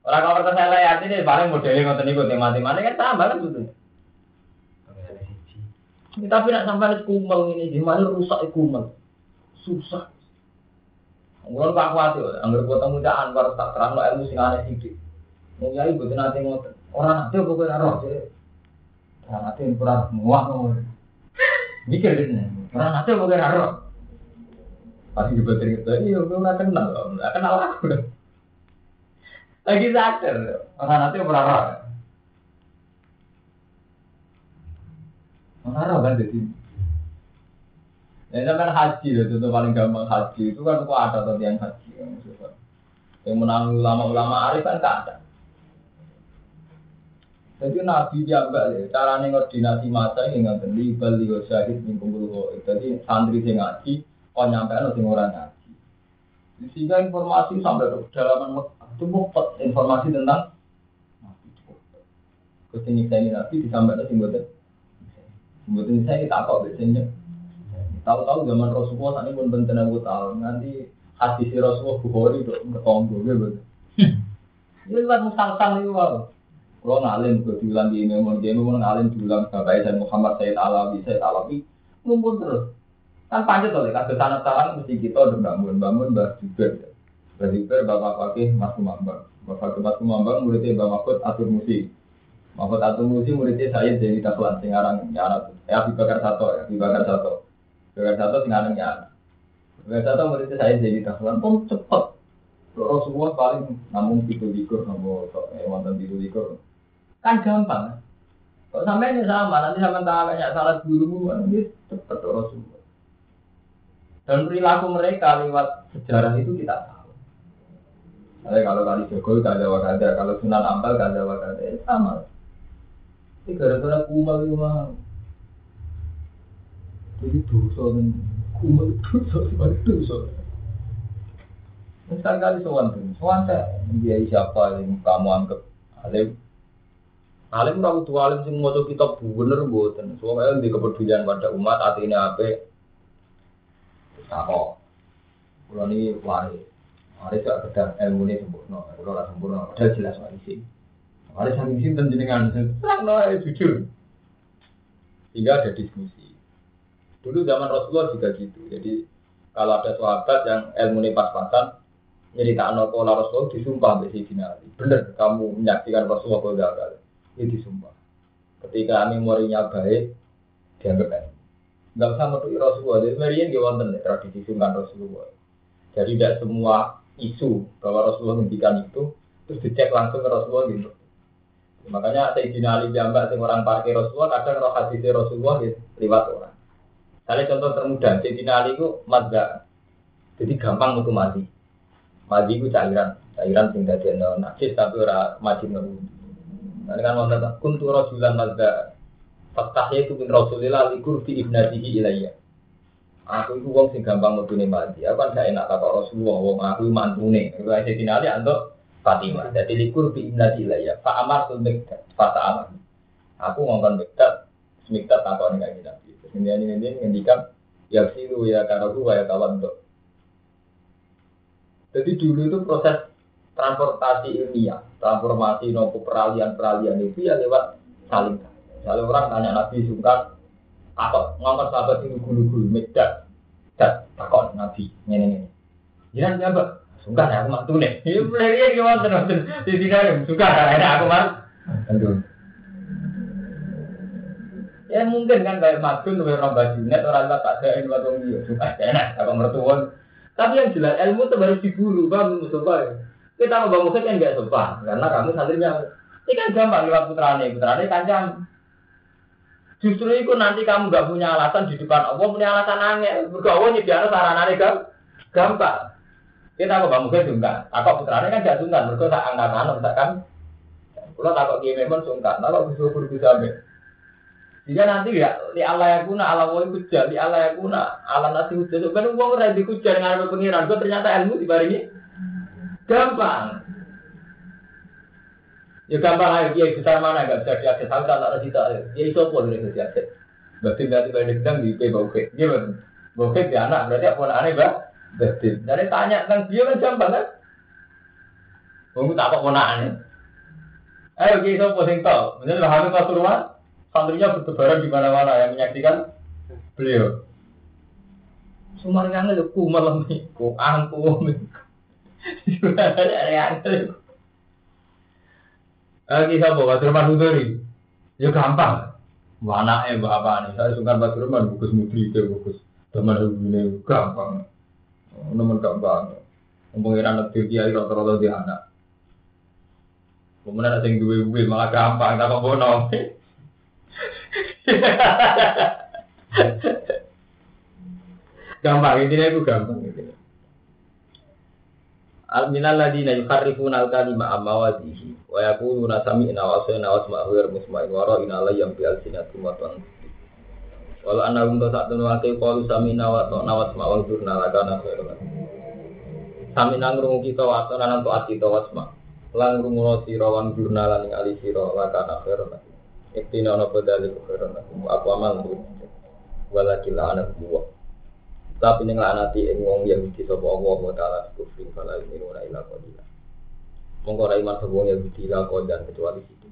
Orang kalau saya lihat ini paling modelnya ngonten ikut temati-temati kan sama kan gitu. Tapi nak sampai kumel ini, gimana rusak kumel? Susah. Mulai pak khawatir, anggar ketemu cak Anwar tak terang ilmu sing aneh sidik. Mau nyai buat nanti ngotot. Orang nanti apa kau naruh sih? Orang nanti yang kurang muak. Mikir ini, orang nanti apa kau naruh? Pasti juga cerita, iya gue nggak kenal, nggak kenal aku. Lagi sadar, orang nanti apa naruh? Marah kan jadi. Ya kan haji itu tuh paling gampang haji itu kan kok ada tadi yang haji yang maksudnya. Yang menang ulama-ulama arif kan tak ada. Jadi Nabi diambil ya, cara koordinasi masa ini nggak beli beli syahid kumpul Jadi santri sing ngaji, kau nyampe lo sing orang ngaji. Sehingga informasi sampai ke dalaman itu mumpet informasi tentang Nabi. Ke sini saya Nabi disampaikan sing buat Mungkin saya kita kok biasanya. Tahu-tahu zaman Rasulullah saat ini pun benten aku tahu. Nanti hati si Rasulullah Bukhari itu ketonggo gitu. Ini lewat musang-sang itu wow. Kalau ngalim ke diulang di memang dia memang ngalim diulang bapak saya Muhammad Sayyid Alawi Sayyid Alawi ngumpul terus. Kan panjat oleh kasus tanah tanah mesti kita udah bangun bangun bah juga. Bah juga bapak pakai Mas Kumambang. Bapak Mas Kumambang muridnya Bapak Mahfud atur musik. Mahfud atur musik muridnya saya jadi taklan singarang ya Abu Bakar satu ya Abu Bakar satu Bakar satu tinggal ya Abu Bakar satu muridnya saya jadi tahun pun cepet Rasulullah paling namun tiga likur sama eh wonten tiga likur kan gampang. Kalau sampai ini sama, nanti sama tak banyak salah guru ini cepat Rasulullah. Dan perilaku mereka lewat sejarah itu kita tahu. Jadi kalau kali Jokowi kada wakada, kalau Sunan Ampel kada wakada, ya sama. Ini gara-gara kumal itu. Jadi dosa dan kumal itu dosa, dosa. Sekali kali sowan tuh, sowan saya dia siapa yang kamu anggap alim. Alim ora kudu alim sing maca kitab bener mboten. Soalnya di kepedulian pada umat atine ape. Tako. Kulo ini wari. Wari gak kedar ilmu ini sempurna. Kulo ora sempurna. Padahal jelas wari sih. Wari saking sinten jenengan terang no jujur. Sehingga ada diskusi. Dulu zaman Rasulullah juga gitu. Jadi kalau ada sahabat yang ilmu pas-pasan, cerita anak pola Rasul disumpah di Ali. Bener, kamu menyaksikan Rasulullah kalau gagal. Ini disumpah. Ketika memorinya baik, dianggap baik. Enggak usah menuhi Rasulullah. Jadi Marian dia wonten tradisi sungkan Rasulullah. Jadi tidak semua isu bahwa Rasulullah ngendikan itu terus dicek langsung ke Rasulullah gitu. Makanya Sayyidina Ali jambak sing orang parkir Rasulullah kadang roh hadis Rasulullah gitu, lewat orang. Saya contoh termudah, Sayyidina Ali itu madga. Jadi gampang untuk mati. Madi itu cairan, cairan sing dadi ana najis tapi ora mati ngeru. Nah, kan wonten kuntu rasulan madza. Faktahnya itu bin Rasulillah likur fi ibnatihi ilayya. Aku itu wong sing gampang mutune mati. Aku kan gak enak kata Rasulullah wong aku mantune. Iku aja dinali antuk Fatimah. Jadi likur fi ibnati ilayya. Fa amar tu miktat. Fa amar. Aku ngomong miktat. Miktat takon kayak Nabi. Ini ini ini ngendikan ya silu ya karahu ya kawan tuh. Jadi dulu itu proses transportasi ilmiah, transformasi nopo peralihan-peralihan itu ya lewat saling. Kalau orang tanya Nabi sungkan, apa ngangkat sahabat itu gulu-gulu, medak, dan takon Nabi, ini ini. Jangan siapa? Sungkan ya aku mantu nih. Ini beli gimana terus di sini ada sungkan karena aku mah. Ya mungkin kan kayak madun, kayak orang bajunet, orang tak ada yang orang dia. Sungkan enak, aku mertuan. Tapi yang jelas ilmu itu harus diburu, bang Mustafa. Ya. Kita mau bangun kan nggak sopan, karena kamu santrinya. Ini kan gampang lewat putrane, putrane kancam. Justru itu nanti kamu nggak punya alasan di depan Allah, punya alasan angin. Bergaul nyediakan saranane kan gampang. Kita mau bangun kan sungkan. Takut putrane kan gak sungkan, mereka tak angkat misalkan. Kalau takut dia memang sungkan, kalau bisa berbisa jika nanti ya di Allah yang kuna, Allah woi kuja, di Allah yang kuna, Allah nasi kuja. Sebenarnya uang udah dikuja dengan pengiran, gue ternyata ilmu di ini gampang. Ya gampang aja, dia besar mana gak bisa diakses, tahu tak ada cita, ya itu pun bisa diakses. Berarti berarti banyak sedang di IP bauke, gimana? Bauke di anak berarti apa aneh bah? Berarti dari tanya tentang dia kan gampang kan? Kamu tak apa aneh? Ayo kita posting tau, bener lah hamil pasuruan santrinya bertebaran di mana-mana yang menyaksikan beliau. Sumarnya nggak ku malam nih, ku angku. Lagi siapa? Batur Manudori. Ya gampang. Mana eh bapak nih? Saya suka Batur Man, bukus mudri itu bukus. Teman ini gampang. Nomor gampang. Pengiran nanti dia rata-rata dia anak. Kemudian ada yang dua-dua malah gampang, tak kok bono. gampang intinya itu gampang. Al minal ladina yuharrifuna al kalima amma wadihi wa yaquluna sami'na wa asayna wa asma'u ghayr musma'in wa ra'ina la yam bi alsinatum wa Walau anda untuk saat itu waktu kalau samina wa ta'na wa asma'u durna la kana khairan Samina ngrungu kita wa ta'na lan ta'at kita wa asma' lan ngrungu sira wan durna lan ali sira la kana khairan Iktina ono badali khairan aku amal tuh. Walakila anak buah. Tapi ning lanati ing wong Yahudi sapa Allah wa taala kufri fala yu'minuna illa qalila. Monggo ra iman sapa wong Yahudi la kodan kecuali situ.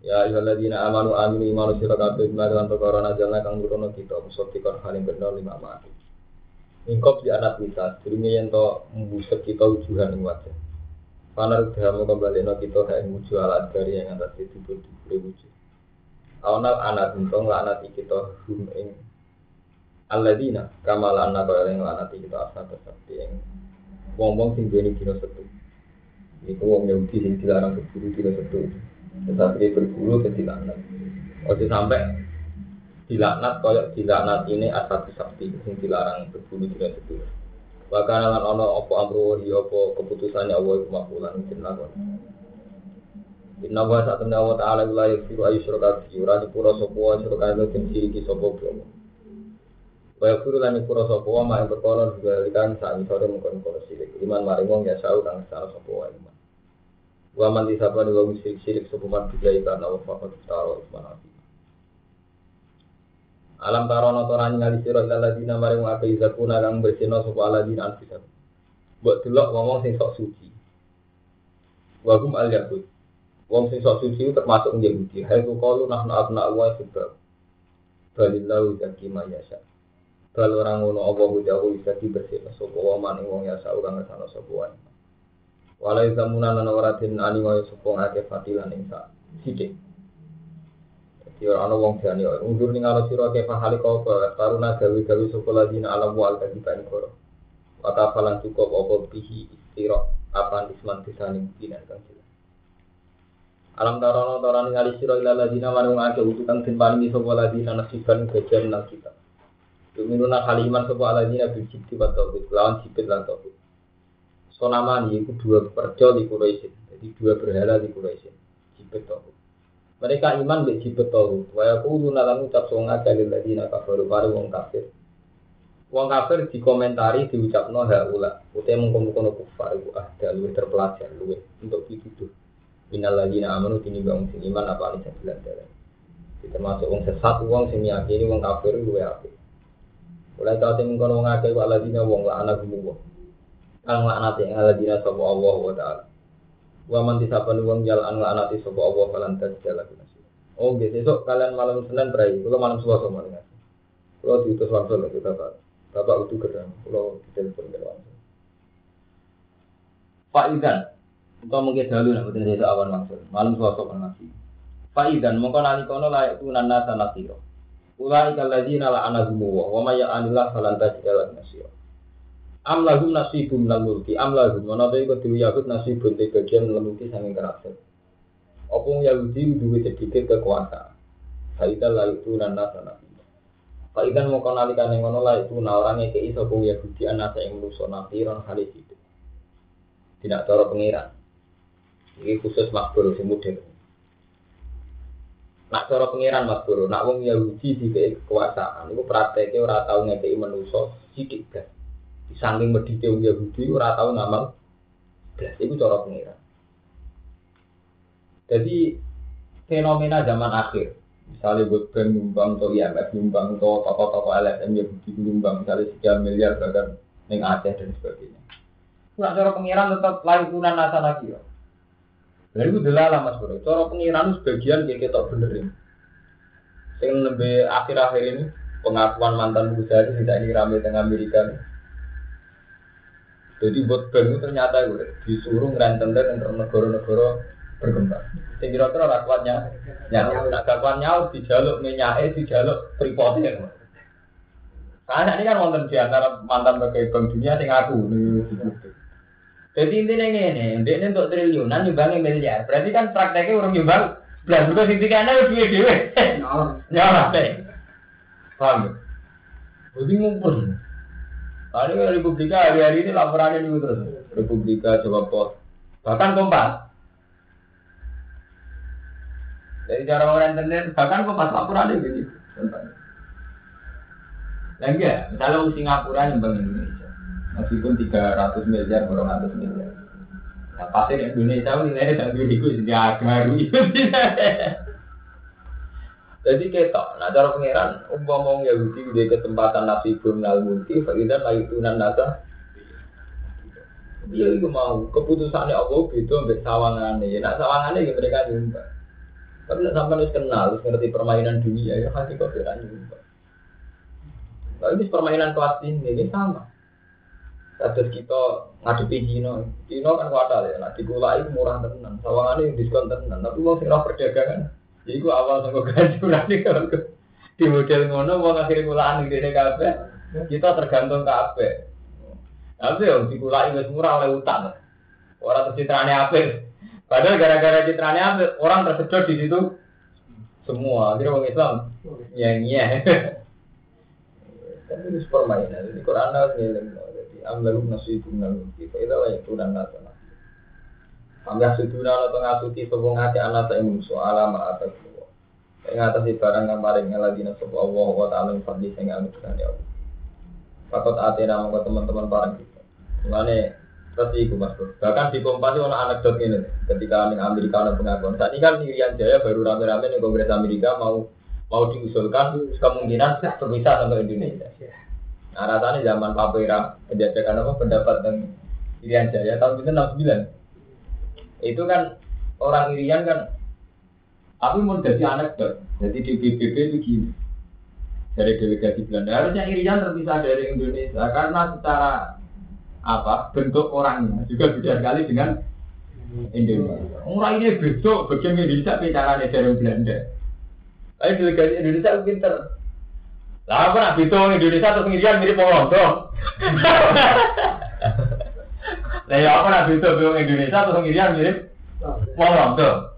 Ya ayyuhalladzina amanu aminu imanu sira kabeh lan perkara najalna kang nurono kita musaddiqan halim bener lima mati. Ingkop di anak kita, dirinya yang to membusuk kita ujuhan ing wajah. Panar dahamu kembali no kita kayak wujud alat dari yang atas itu diberi wujud. Awnal anak untung lanat kita hum ing alladzina kama lana kaya ing lanat kita asa seperti ing Wong-wong sing duweni dina setu. Iku wong Yahudi sing dilarang berburu dina setu. Tetapi berburu ke dilaknat. Ojo sampai dilaknat koyok dilaknat ini asal sakti sing dilarang berburu dina setu. Bahkan lan ana apa amru ya apa keputusannya Allah iku lakon. Inna wa saat temen Allah Ta'ala Ula yaksiru ayu syurga fi Ura nyepura sopo wa syurga itu tim siriki sopo biomo Wa yaksiru lan nyepura sopo wa ma'in berkono juga likan saat sore mengkon kono sirik. Iman maringong ya sa'u kang salah sopo wa iman. Wa man disapa ni wa musirik sirik sopo man bija ikan awa fakat taro isman api Alam tarono torani ngali siro ila ladina maring wa zakuna kang bersino sopo aladina anfisat Buat delok ngomong sing sok suci. Wagum al yakut Wong sing sok suci termasuk Yahudi. Hai ku kalu nahnu abna wa sebab. Balillahu zaki ma yasha. Bal orang ngono apa hudahu bisa dibersih sapa wa maning wong yasa ora ngesana sapa wae. Walai zamunan ana ora den ani wae sapa ngake fatilan ing sak sithik. Dadi ora ana wong jane undur ning ala sira ke kau taruna gawe-gawe sapa ladina alam wal kadiban koro. Wata falan cukup apa bihi istira apa isman disaning dinan kang Alam tarono tarono ngali siro ila ladina marung ake utukan tin paling iso wala dina nasiban bagian nang kita. Tuminuna kaliman sopo aladina bil jibti wa tauhid lawan jibit lan tauhid. Sonamani itu dua perjo di Quraisy. Jadi dua berhala di Quraisy. Jibit tauhid. Mereka iman be jibit tauhid. Wa yaqulu lan ucap songa kalil ladina kafaru baru wong kafir. Wong kafir dikomentari diucapno haula. Utai mengkono-kono kufar iku ah luwih terpelajar luwih untuk dituduh. Minal lagi amanu tini bang sing iman apa nih bilang jalan. Kita masuk wong sesat wong sing yakini wong kafir luwe api. Mulai tahu sing kono wong akeh wa ladina wong la anak gumu wong. Kang laknat yang ladina sapa Allah wa taala. Wa man disapan wong jalan laknat sapa Allah falan tajala Oh, gitu. Besok kalian malam Senin berai, kalau malam Selasa dengar. Kalau diutus langsung lagi bapak, bapak kerja, kalau ditelepon ke langsung. Pak Idan, Engkau mungkin dahulu nak betul itu awan maksud. Malam suasana kan nasi. Faidan mongko nali kono la itu nana sanasiro. Ulai kaladzina la anahumu wa wa may anillah falan tajida lan nasiro. Am lahum nasibum minal mulki am lahum ana ta iku dhewe Yahud nasibun te bagian mulki sanging kerajaan. Apa Yahudi duwe sedikit kekuasaan. Faidan la itu nana sanasiro. Faidan mongko nalikane ngono la itu na orang ngekei sapa Yahudi anasa ing manusa nafiron halis itu. Tidak cara pengiran. Ini khusus makbul si model. Nak cara pengiran makbul, nak wong Yahudi di kekuasaan, itu prakteknya tahu ngekei manusia sidik kan. Di samping medite wong Yahudi orang tahu ngamal belas itu cara pengiran. Jadi fenomena zaman akhir, misalnya buat brand nyumbang atau IMF nyumbang atau toko-toko LSM Yahudi nyumbang misalnya sekian miliar bahkan neng Aceh dan sebagainya. Nah, cara pengiran tetap lain tunan nasa lagi ya. Lalu itu delala mas bro. Cara pengiran sebagian kayak kita benerin. Yang lebih akhir-akhir ini pengakuan mantan Bukhari tidak ini rame tengah Amerika. Jadi buat bank ternyata gue disuruh ngerantem dan negara-negara berkembang. Saya kira-kira rakwatnya nyawa. Nah, nyawa dijaluk minyak, dijaluk tripodnya. Karena ini kan mantan di antara mantan bagai bank dunia yang aku nih. Jadi intinya ini, ini untuk triliunan nyumbangin miliar. Berarti kan prakteknya orang nyumbang belas bukan sing tiga anak dua dua. Nyawa deh. Paham? Jadi ngumpul. Ada Republika hari-hari ini laporannya nih terus. Republika coba pos. Bahkan kompas. Dari cara orang internet, bahkan kompas laporannya begini. Lagi ya, misalnya Singapura nyumbang Indonesia meskipun 300 miliar, 200 miliar. Nah, pasti Indonesia nilainya dan dulu itu baru Jadi ketok, nah cara pangeran umpama Yahudi di kesempatan nasi nal multi, fakiran lagi tunan nasa. Dia itu mau keputusannya Allah itu ambil sawangannya, ya nak sawangannya ya mereka nyumbang. Tapi sampai harus kenal, harus ngerti permainan dunia ya hati kau tidak nyumbang. Ini permainan kelas ini, ini sama. Kados kita ngadepi Cina, Cina kan kuatal ya, nah dikulai murah tenan, sawangannya diskon tenan, tapi mau sirah perdagangan, jadi gua awal nunggu ganjuran nih kalau di model ngono mau akhirnya kulaan di DKP, kita tergantung KP. Tapi yang dikulai wis murah oleh utang. Orang tercitranya apa? Padahal gara-gara citranya apa? Orang tersedot di situ semua. Akhirnya orang Islam nyanyi. Tapi itu permainan. Jadi Quran harus. Jadi ambilum nasibum nalum. Itu lah itu dan nasa. Ambil suduna atau ngasuti sebung hati anak saya musuh alam atas semua. Yang atas barang yang paling lagi nasab Allah wa ta'ala yang fadli sehingga anugerah ya Allah. Fakot ate nama teman-teman barang kita. Mengenai Terus itu mas. Bahkan di Kompas ada anekdot ini. Ketika di Amerika ada pengakuan. Saat ini kan Irian Jaya baru rame-rame di Kongres Amerika mau mau diusulkan kemungkinan berpisah sama Indonesia. Nah rasanya zaman Pak Pera penjajakan apa pendapat dan Irian Jaya tahun itu 69. Itu kan orang Irian kan tapi mau jadi anekdot. Jadi di PBB itu gini. Dari delegasi Belanda harusnya Irian terpisah dari Indonesia karena secara apa bentuk orangnya juga beda sekali dengan Indonesia. Orang ini besok bagian Indonesia bicara dari Belanda. Tapi delegasi Indonesia pinter. Lah apa nak bitung Indonesia terus ngirian mirip dong. Lah ya apa nak bitung Indonesia terus ngirian mirip dong.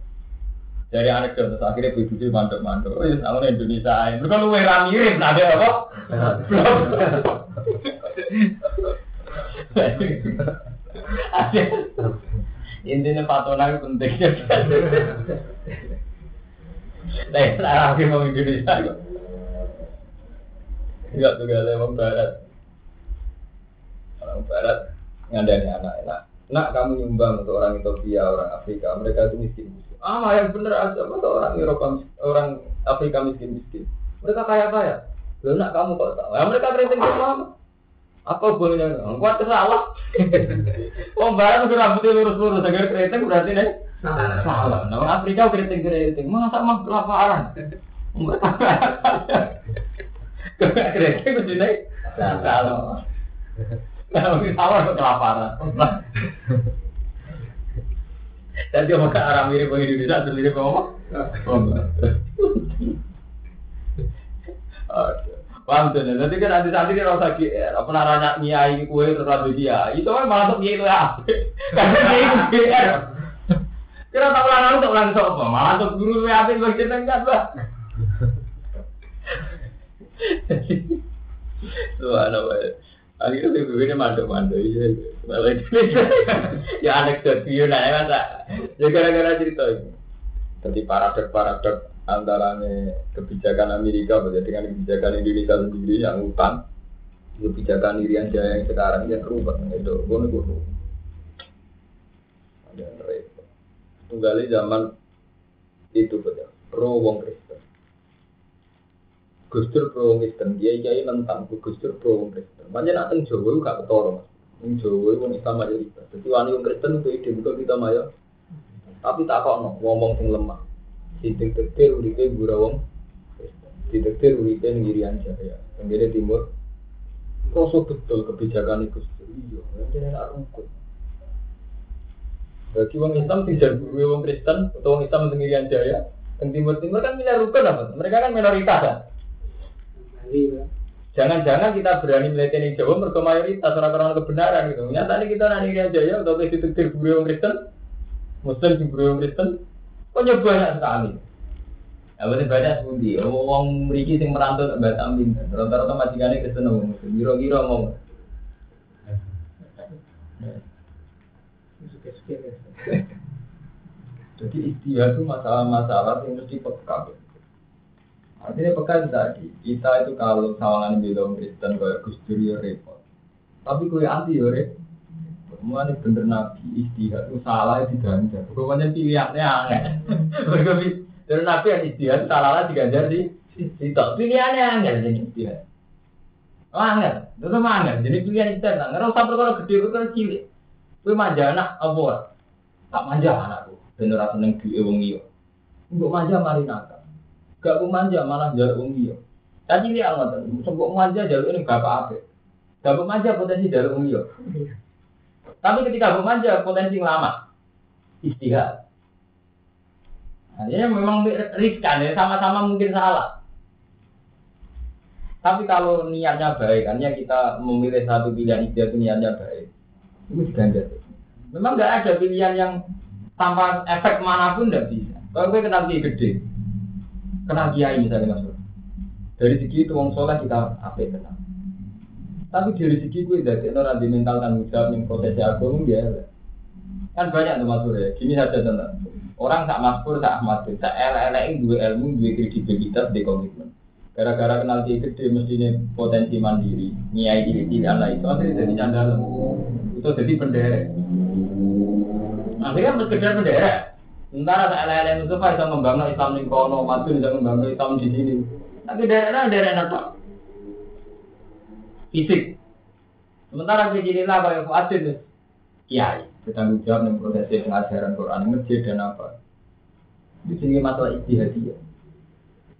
Dari anekdot terus akhirnya begitu mantuk-mantuk. Oh ya sama Indonesia aja. Mereka lu mirip, nah ada apa? Intinya patona itu penting. Nah, lagi mau Indonesia. Enggak tuh gak orang barat. Orang barat ngandani anak enak. Nak kamu nyumbang untuk orang Ethiopia, orang Afrika, mereka itu miskin. Ah, yang bener aja, masa orang Eropa, orang Afrika miskin miskin. Mereka kaya kaya. Lalu nak kamu kok tahu? Ya mereka keriting semua. Apa bolehnya? Kuat salah. Oh, barang udah rambutnya lurus-lurus, agar keriting berarti nih. Salah. Nah, Afrika keriting-keriting. Masa mah kelaparan? Enggak Mesti nih. Salah. Kalau salah kelaparan. Dan dia mau ke arah mirip Indonesia, sendiri ngomong. Oh, Paham tuh, nanti kan nanti nanti kan rasa GR, apa naranya nyai kue terus ada dia, itu kan malah tuh nyai itu ya, karena nyai itu GR. Kira tak ulang ulang tak ulang apa, malah tuh guru apa yang kita enggak lah. Tuh anak wae. Akhirnya BBB ini. Malah ya anekdot, iya nah, masa. Ya gara-gara cerita ini. Jadi paradok-paradok antara kebijakan Amerika dengan kebijakan Indonesia sendiri yang utang kebijakan Irian Jaya yang sekarang yang rubah itu gue gue ada repot tunggali zaman itu betul pro wong Kristen Gustur pro Kristen dia kiai tentang Gustur pro wong Kristen. Macam nanti Jawa gak ketoro mas. Wong Jawa wong Islam mayoritas jadi wani wong Kristen itu ide bukan kita maya. Tapi tak kok ngomong sing lemah. Ditektir uripe gura wong ditektir uripe ngirian jaya tenggine timur. Koso betul kebijakan itu iya ini enak rukun bagi wong Islam tidak guru wong Kristen atau wong Islam ngirian jaya yang timur timur kan milih rukun apa mereka kan minoritas kan Jangan-jangan kita berani melihat Jawa mereka mayoritas orang-orang kebenaran gitu. Nyatanya kita nani jaya atau kita ditektir guru wong Kristen, Muslim di guru wong Kristen, Kok banyak sekali. Ya berarti banyak sepundi. Wong mriki sing merantau ke Batam pinten. Rata-rata majikane Kristen wong muslim. Kira-kira ngomong. Jadi istilah itu masalah-masalah yang mesti peka. Artinya peka tadi, kita itu kalau sawangan bilang Kristen kayak Gus Dur ya repot. Tapi kue anti ya repot. Mulane bener nabi istihad itu salah diganjar. Pokoknya pilihannya aneh. Dari nabi yang istihad salah lah diganjar di sitok. Pilihannya angel jadi istihad. Angel, itu angel. Jadi pilihan istihad. Nggak usah perkara gede perkara cilik. Kue manja anak apa? Tak manja anakku. Bener rasa neng wong iyo. Mbok manja mari nakal. Gak ku manja malah jaluk wong iyo. Tadi dia ngoten, sebab manja jaluk ini gak apa-apa. Gak manja potensi jaluk wong iyo. Tapi ketika manja potensi lama istihad. Artinya memang riskan ya, sama-sama mungkin salah. Tapi kalau niatnya baik, yang kita memilih satu pilihan itu niatnya baik, itu diganjar. Memang nggak ada pilihan yang tanpa efek mana pun tidak bisa. Kalau gue kenal gede, kenal kiai misalnya mas Dari segi itu wong soleh kita apa kenal. Tapi dari segi gue dari orang di mental tanggung jawab yang prosesi aku dia kan banyak tuh mas ya. Gini saja tentang orang tak maskur tak ahmad tak elek dua ilmu dua kredibilitas di komitmen. Gara-gara kenal dia gede mestinya potensi mandiri, nyai diri tidak lah itu akhirnya jadi candal. Itu jadi bendera. Akhirnya sekedar bendera. Sementara saya itu bisa membangun Islam di kono, maju bisa membangun Islam di sini. Tapi daerah daerah apa? Fisik. Sementara di sini lah kalau Fuadin kiai bertanggung jawab dengan proses pengajaran Quran masjid dan apa. Di sini masalah istihadiyah.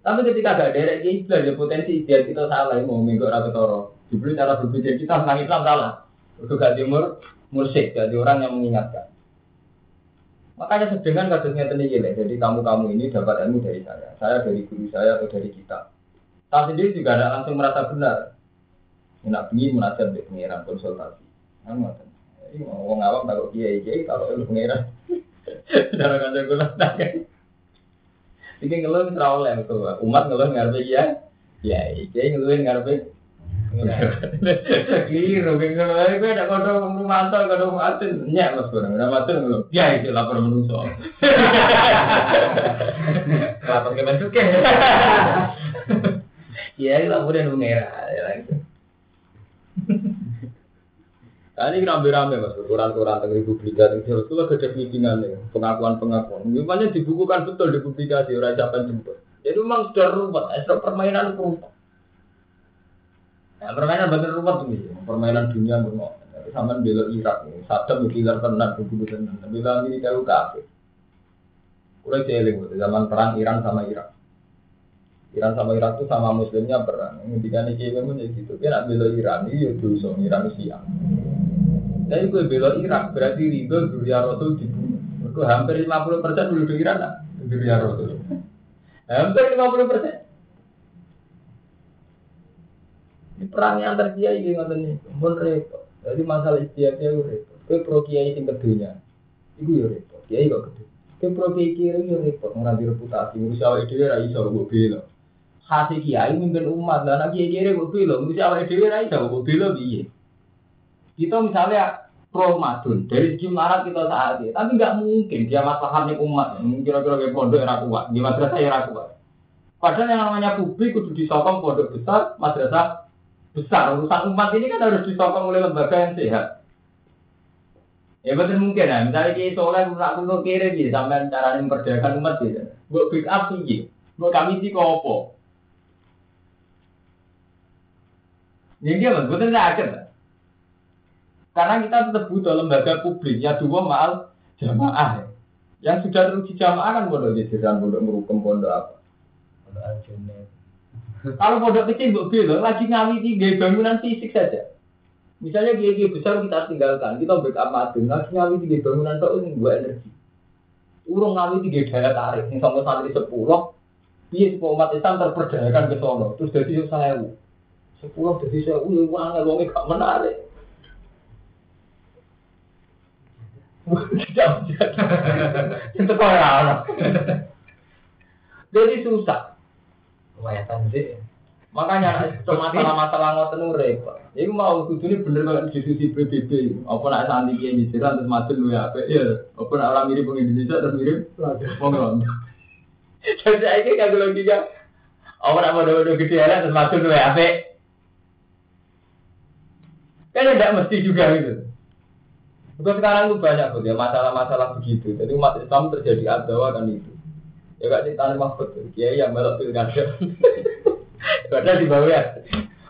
Tapi ketika ada derek ini sudah potensi dia kita salah mau minggu rata toro. Dibeli cara berpikir kita tentang Islam salah. Untuk gak timur musik jadi orang yang mengingatkan. Makanya sedengan kasusnya tadi Jadi kamu-kamu ini dapat ilmu dari saya, saya dari guru saya atau dari kita. Saya sendiri juga ada langsung merasa benar. Enak begini menajat di pengiran konsultasi. Kamu Ini mau ngomong awam kalau kiai kiai kalau ilmu pengiran. Darah kanjeng kula Iki ngeluh ora oleh itu. Umat ngeluh ngarepe ya. Ya, iki ngeluh ngarepe Keliru, keliru. Gue ada kodok mantau, kodok matin. Nyak mas kurang, udah matin ngeluh. Ya, itu lapor menungso. Lapor ke bentuk ya. Iya, laporin mengira. Ya, ini rame-rame mas, ukuran-ukuran tentang publikasi dan itu itu gede pimpinan nih, pengakuan-pengakuan. Misalnya dibukukan betul di publikasi, orang siapa jemput. Jadi memang sudah ruwet, sudah permainan ruwet. Nah, permainan ruwet tuh permainan dunia bermau. Sama belok Irak, Saddam bilar tenan, begitu tenan. Bila ini tahu kafe. Udah jeling, zaman perang Iran sama Irak. Iran sama Irak itu sama Muslimnya perang. Ketika ini kiai memang gitu. Dia nak bela Iran, iya dosa Iran siang. Tapi gue bela Irak berarti ridho Duria Rasul dibunuh. Mereka hampir 50 persen dulu Iran lah. Duria Rasul. Hampir 50 persen. Perangnya antar kiai gitu ngoten nih. Pun repot. Jadi masalah istiadatnya itu repot. Gue pro kiai sing kedunya. Iku ya repot. Kiai kok gede. Gue pro kiai kiri ya repot. Nganti reputasi. Ngurus itu ya iso gue bela. Kasih kiai mimpin umat. Dan kiai kiri gue bela. Ngurus awal itu ya iso gue bela. Kita misalnya pro madun dari segi marat kita saat ini, tapi nggak mungkin dia masalahnya umat. Kira-kira kayak pondok era kuat, di madrasah era kuat. Padahal yang namanya publik kudu disokong pondok besar, madrasah besar. Urusan umat ini kan harus disokong oleh lembaga yang sehat. Ya betul mungkin ya, misalnya kita soleh nak kuno kiri bisa sampai cara memperdayakan umat gitu. Buat pick up tinggi, buat kami sih kopo. Ini dia betul betul akhir. Karena kita tetap butuh lembaga publik ya dua mal jamaah. Ya. Yang sudah teruji jamaah kan pondok jajaran, pondok merukem, pondok apa? Pondok. Kalau pondok kecil mbok bilang lagi ngawiti tiga bangunan fisik saja. Misalnya gigi besar kita tinggalkan, kita backup madun, lagi ngawiti tiga bangunan itu ini dua energi. Urung ngawiti tiga daya tarik, yang sama santri sepuluh, iya sepuluh umat Islam terperdayakan ke sono, terus jadi saya sepuluh jadi saya, wih, wah, ngomongnya gak menarik. Itu kok ya Jadi susah. Lumayan sih. Makanya masalah-masalah ngoten repot. Iku mau kudune bener kok diskusi PBB. Apa nak santi ki mijiran terus madun luwe apik ya. Apa nak orang mirip wong Indonesia terus mirip wong Londo. Jadi saiki kagak logika. Apa nak bodoh-bodoh gede terus madun luwe apik. Kan tidak mesti juga gitu. Bukan sekarang itu banyak tuh ya masalah-masalah begitu. Jadi umat Islam terjadi adawa kan itu. Ya gak cerita mahfud, kiai yang melok pilkada. Padahal di bawah ya.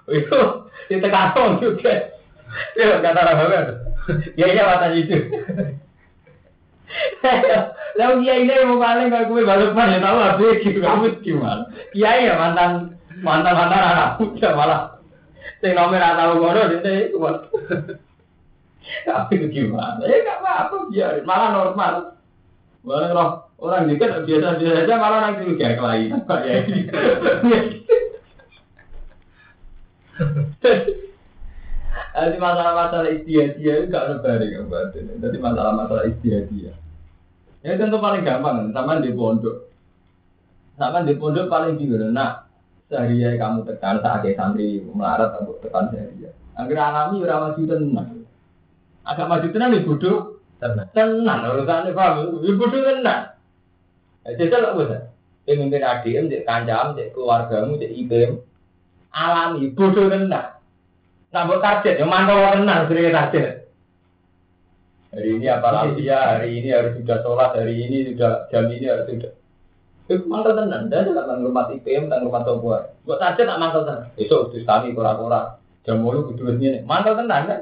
Itu ditekan juga. Ya kata orang bawah. Ya iya mata itu. Lalu kiai ini mau paling kalau gue balik ya tahu gitu kamu gimana? Kiai ya mantan mantan mantan anak muda malah. Saya nomor atau ngono itu tapi itu gimana? Ya nggak apa-apa biarin, malah normal. Malah roh orang juga biasa-biasa aja malah nanti juga kelainan. Ya. Jadi masalah-masalah istiadia itu gak bareng yang batin. Jadi masalah-masalah istiadia. Ya tentu paling gampang, sama di pondok. Sama di pondok paling bingung. Nah, sehari kamu tekan saat santri melarat atau tekan sehari. Agar alami ora maju tenang. Agak maju tenang di bodoh. Tenang. Tenang urusannya paham. Di bodoh tenang. Jadi lah bos. Pemimpin ADM, cek kancam, cek keluargamu, cek IBM. Alami bodoh tenang. Nah, buat target, yang mantau tenang, sering target. Hari ini apa lagi ya, hari ini harus sudah sholat, hari ini sudah jam ini harus sudah. Itu mantau tenang, dan tidak menghormat IPM, tak menghormat Tobuar. Buat target tak mantau tenang. Besok terus kami kura-kura, jam mulu kudu ini. Mantau tenang kan?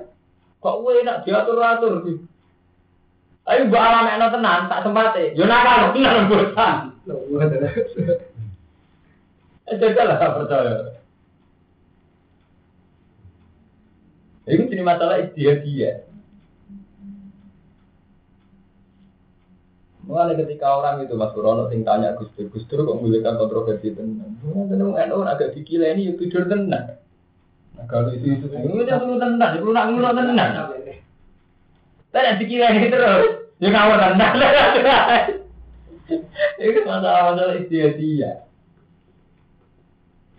Kok gue enak diatur-atur sih? Tapi buat alam enak tenang, tak sempatnya. Yo nakal, tenang bosan. Eh, jajal lah percaya. Itu jadi masalah dia. Mulai ketika orang itu Mas Kurono sing tanya Gus Dur, Gus Dur kok memiliki kontroversi tenang. Tenang NU agak dikila ini ya tidur tenang. Nah kalau itu itu itu dia perlu tenang, perlu nak ngono tenang. Dikila ini terus, ya ngawur tenang. Itu masalah-masalah dia.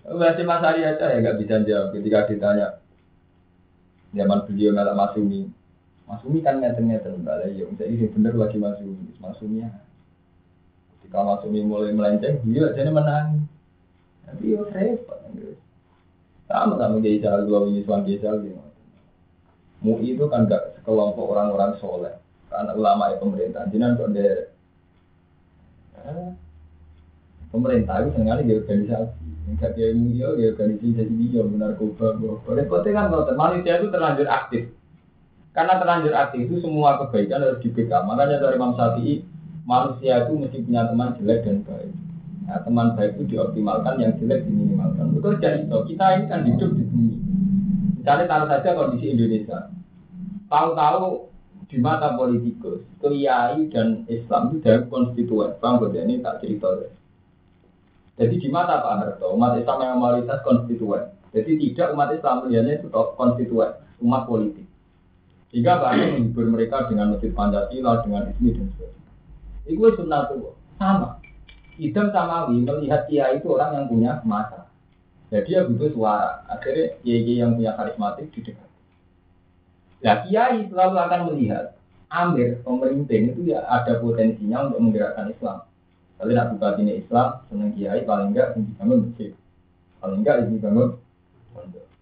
Masih Mas Arya aja ya nggak bisa jawab ketika ditanya zaman beliau malah Masumi. Masumi kan ngeten-ngeten balai ya, misalnya ini bener lagi Masumi, Masumi ya. Ketika Masumi mulai melenceng, dia aja menang. Tapi ya repot. Sama sama Geisal, dua Wiswan Geisal gitu. MUI itu kan gak sekelompok orang-orang soleh, karena ulama ya pemerintah. Jinan kok ada pemerintah itu sengaja di organisasi Enggak dia dia dia organisasi jadi dia narkoba, repotnya kan kalau manusia itu terlanjur aktif. Karena terlanjur aktif itu semua kebaikan harus dibekam. Makanya dari Imam Syafi'i manusia itu mesti punya teman jelek dan baik. Nah, teman baik itu dioptimalkan, yang jelek diminimalkan. Betul jadi itu. Kita ini kan hidup di bumi. Misalnya taruh saja kondisi Indonesia. Tahu-tahu di mata politikus, kiai dan Islam itu dari konstituen. Bang, ini tak cerita deh. Jadi di mata Pak Harto, umat Islam yang mayoritas konstituen. Jadi tidak umat Islam melihatnya itu konstituen, umat politik. Jika Pak Harto menghibur mereka dengan masjid Pancasila, dengan ismi dan sebagainya. Itu sunnah itu sama. Idam sama melihat kiai itu orang yang punya masa. Jadi dia butuh suara. Akhirnya kiai yang punya karismatik di dekat. Nah kiai selalu akan melihat Amir, pemerintah itu ya ada potensinya untuk menggerakkan Islam. Tapi nak buka ini Islam, seneng kiai paling enggak yang dibangun masjid. Paling enggak dibangun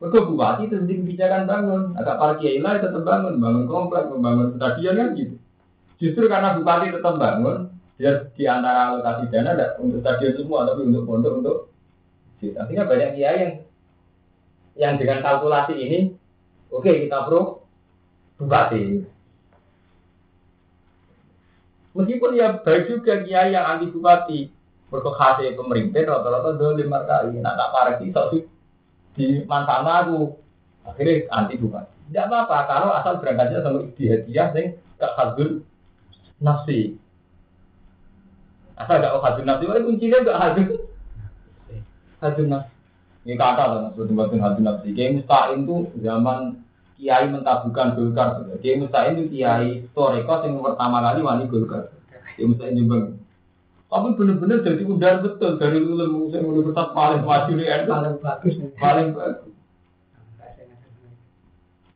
Mereka bupati itu sendiri kebijakan bangun. Agak para kiai lah tetap bangun, bangun komplek, membangun stadion kan gitu. Justru karena bupati tetap bangun, dia di antara alokasi dana ada untuk stadion semua, tapi untuk pondok untuk. Artinya banyak kiai yang yang dengan kalkulasi ini, oke okay, kita pro bupati. Meskipun ya baik juga kiai yang anti bupati, berkehasi pemerintah rata-rata dua lima kali. Nah tak parah sih, so, di manfaat aku akhirnya anti bupati. Tidak apa-apa kalau asal berangkatnya sama hadiah sing gak hadul nafsi. Asal gak hadul nafsi, wah kuncinya gak hadul hadul nafsi. Ini kata lah, maksudnya hadul nafsi. Kayak Musta'in tuh zaman kiai mentabukan Golkar. Kiai Musta'in itu kiai Toreko yang pertama kali wani Golkar. Kiai Musta'in Jombang. Tapi benar-benar jadi udar betul dari ulama yang universitas paling maju di NU. Paling bagus. Paling bagus.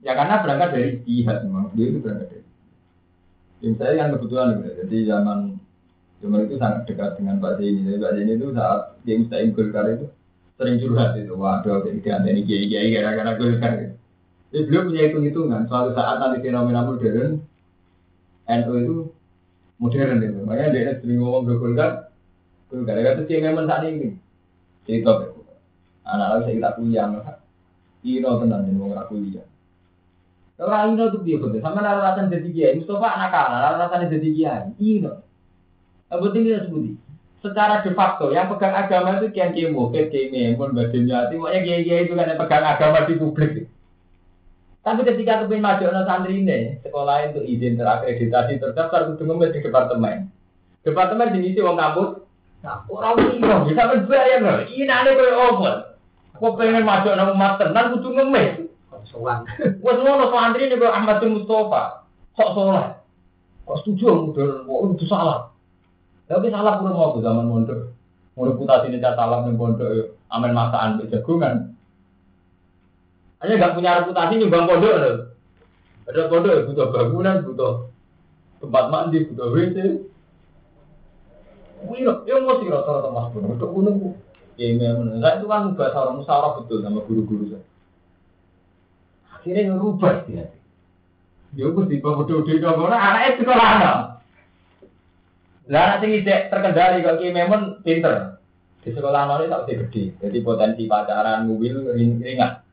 Ya karena berangkat dari jihad memang dia itu berangkat dari. Yang saya yang kebetulan gitu. Jadi zaman zaman itu sangat dekat dengan Pak Zeni. Jadi Pak Zeni itu saat Kiai Musta'in Golkar itu sering curhat itu. Waduh, jadi ini kiai-kiai gara-gara Golkar gitu. Jadi beliau punya hitung-hitungan, suatu saat nanti fenomena modern, NU itu modern itu. Makanya dia sering ngomong ke Golkar, Golkar, kata sih memang saat ini. Cerita anak-anak saya kita kuliah, Ino tenang nih ngomong aku kuliah. Kalau Ino tuh dia betul, sama alasan jadi kiai, Mustafa anak kalah, alasan jadi kiai, Ino. Apa tinggi sebuti? Secara de facto, yang pegang agama itu kiai kiai mukit, kiai memon, badannya, pokoknya kiai kiai itu kan yang pegang agama di publik. Tapi ketika kepingin maju anak santri ini, sekolah itu izin terakreditasi terdaftar kudu ngemis di departemen. Departemen sini wong kampus, orang ini bisa berbayar loh. Ini aneh kayak open. Kok pengen maju anak umat tenan kudu ngemis. Sowan. Wes ngono santri nih Ahmad bin Mustafa. Kok soleh. Kok setuju modern kok itu salah. Tapi salah pun mau zaman mondok. Mau reputasi ini salah nih pondok ya. Amin masakan jagungan. Hanya nggak punya reputasi nyumbang pondok loh. Ada pondok ya butuh bangunan, butuh tempat mandi, butuh WC. Wih, ya mau sih rata-rata mas pun untuk gunung. Ya memang, saya itu kan bahasa orang musyawarah betul sama guru-guru saya. Akhirnya ngerubah dia. Ya bawah bodoh di bawah anaknya sekolah anak. Lah anak sing terkendali kok ki memang pinter. Di sekolah anak tak gede. Jadi potensi pacaran mobil ringan.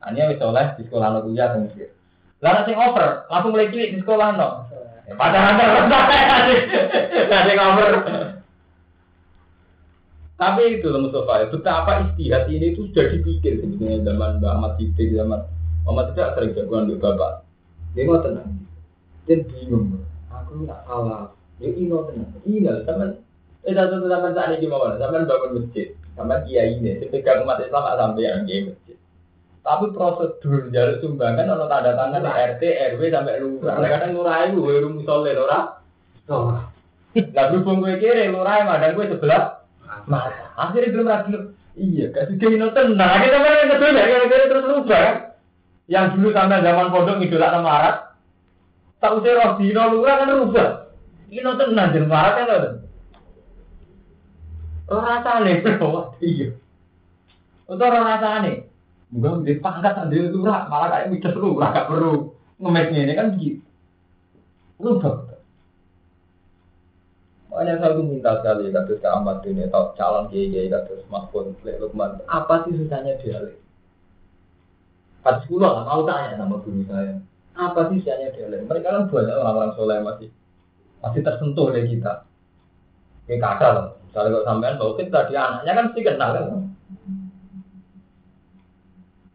Hanya wis oleh di sekolah anak kuliah teng Mesir. Lah sing over, langsung mulai cilik di sekolah anak. Pacaran terus. Lah sing over. Tapi itu loh Mustafa, betapa istihad ini itu sudah dipikir sebenarnya zaman Mbak Ahmad Siddiq, zaman Muhammad tidak sering jagoan di bapak. Dia mau tenang, dia bingung. Aku nggak salah, dia ino tenang, ino teman. Eh satu zaman saat ini gimana? Zaman bangun masjid, sama kiai ini, ketika umat Islam nggak sampai yang kiai masjid. Tapi prosedur jalur sumbangan kalau tanda tangan RT, RW sampai lurah. Kadang lurah itu gue rumus soleh lurah. Lah berhubung gue kiri lurah madang gue sebelah mata. Akhirnya belum lagi. Iya, kasih kino tenang. Akhirnya teman yang kedua ya, kira terus rubah. Yang dulu sampai zaman pondok ngidolak nama Marat. Tak usah roh dino lurah kan rubah. Kino tenang jadi Marat kan lho. Rasane bro. Iya. Untuk rasane. Enggak di pangkat sendiri lurah, malah kayak mikir lurah gak perlu ngemes ini kan begitu. Rubah. Makanya saya tuh minta sekali kasus ke Ahmad ini atau calon kiai kiai kasus Mas Pun Lukman. Apa sih susahnya dialek? Pas sekolah nggak mau tanya sama guru saya. Apa sih susahnya dialek? Mereka kan banyak orang-orang soleh masih masih tersentuh oleh kita. Kayak kata loh. Misalnya kalau sampean bawa kita dia anaknya kan sih kenal kan.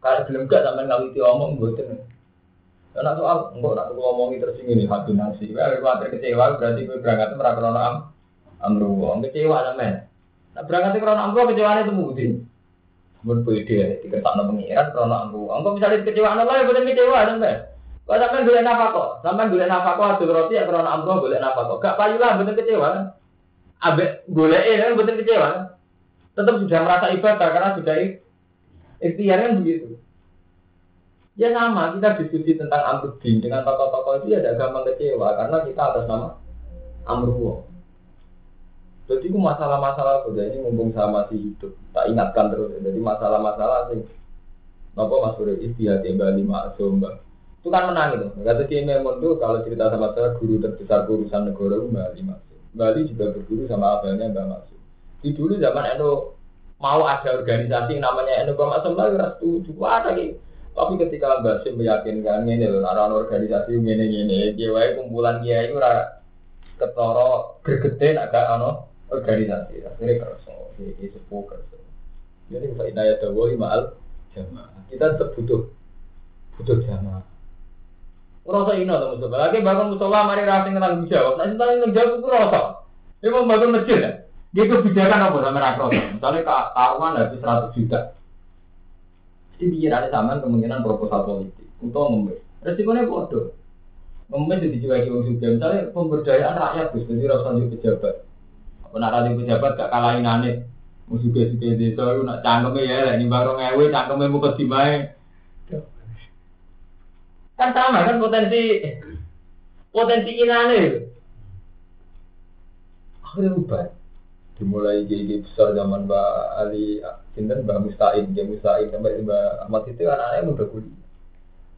Kalau belum gak sampean ngawiti omong gue karena soal enggak nak ngomongi terus ini hati nasi. Kalau khawatir kecewa berarti gue berangkat merasa krono am amru. Kecewa namanya. Nah berangkat krono amru kecewa itu mudi. Mun pede diketakno pengiran krono amru. Engko misalnya kecewa lah ya betul kecewa sampai. Kalau sampai golek nafkah, sampai golek nafkah adu roti ya krono amru golek nafkah. Gak payu lah betul kecewa kan. Abe golek kan kecewa. Tetap sudah merasa ibadah karena sudah ikhtiar kan begitu. Ya sama, kita diskusi tentang Amruddin dengan tokoh-tokoh itu ya ada gampang kecewa karena kita atas nama Amruwo. Jadi itu masalah-masalah ini mumpung sama masih hidup, tak ingatkan terus. Jadi masalah-masalah sih, nopo Mas Bro ya Bali Maksum Itu kan menang itu. Kata si Memon tuh kalau cerita sama saya guru terbesar urusan negara itu Bali Maksum. Bali juga berguru sama abangnya Mbak Maksum. Di dulu zaman Endo mau ada organisasi namanya Endo Mbak Maksum lagi setuju ada gitu tapi ketika Basim meyakinkan ini loh, orang organisasi ini ini, kiai kumpulan kiai itu ora ketoro gregetin agak ano organisasi, akhirnya kerso, ini sepuh kerso. Jadi kita inaya dawo maal jamaah. Kita tetap butuh jamaah. Rasa ino tuh musola. Lagi bangun musola mari rasa ngenang jawab. Nah tentang jawab itu rasa. Ini mau bangun masjid ya. Dia kebijakan apa sama rakyat? Misalnya taruhan habis 100 juta. Jadi ada zaman kemungkinan proposal politik untuk ngemis. Resikonya bodoh. Ngemis itu dijual di juga. Misalnya pemberdayaan rakyat, bisa jadi rasa pejabat. Apa nak rasa pejabat gak kalahin aneh. Musuh suka desa itu nak cangkeme ya, ini baru ngewe cangkeme muka dimai. Kan sama kan potensi potensi inane. Akhirnya rubah dimulai jadi besar zaman Mbak Ali Sinten Mbak Mustain, dia Mustain sampai Mbak Ahmad itu anak-anaknya muda kuliah.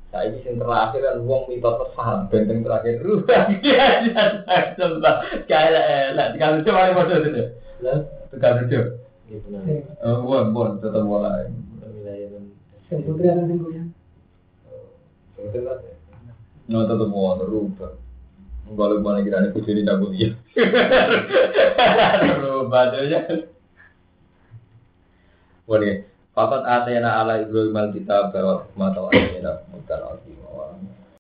Nah ini yang terakhir kan uang mitos tersalah benteng terakhir. Rubah dia coba kayak lah tinggal lucu mana itu. Lah tinggal lucu. Buat buat tetap mulai Sempurna dan sempurna. No tetap mau rubah kalau mana kira nih kucing tidak boleh. Rubah aja. Boleh. Fakat ala Ibrahim al kitab bahwa atau atena bukan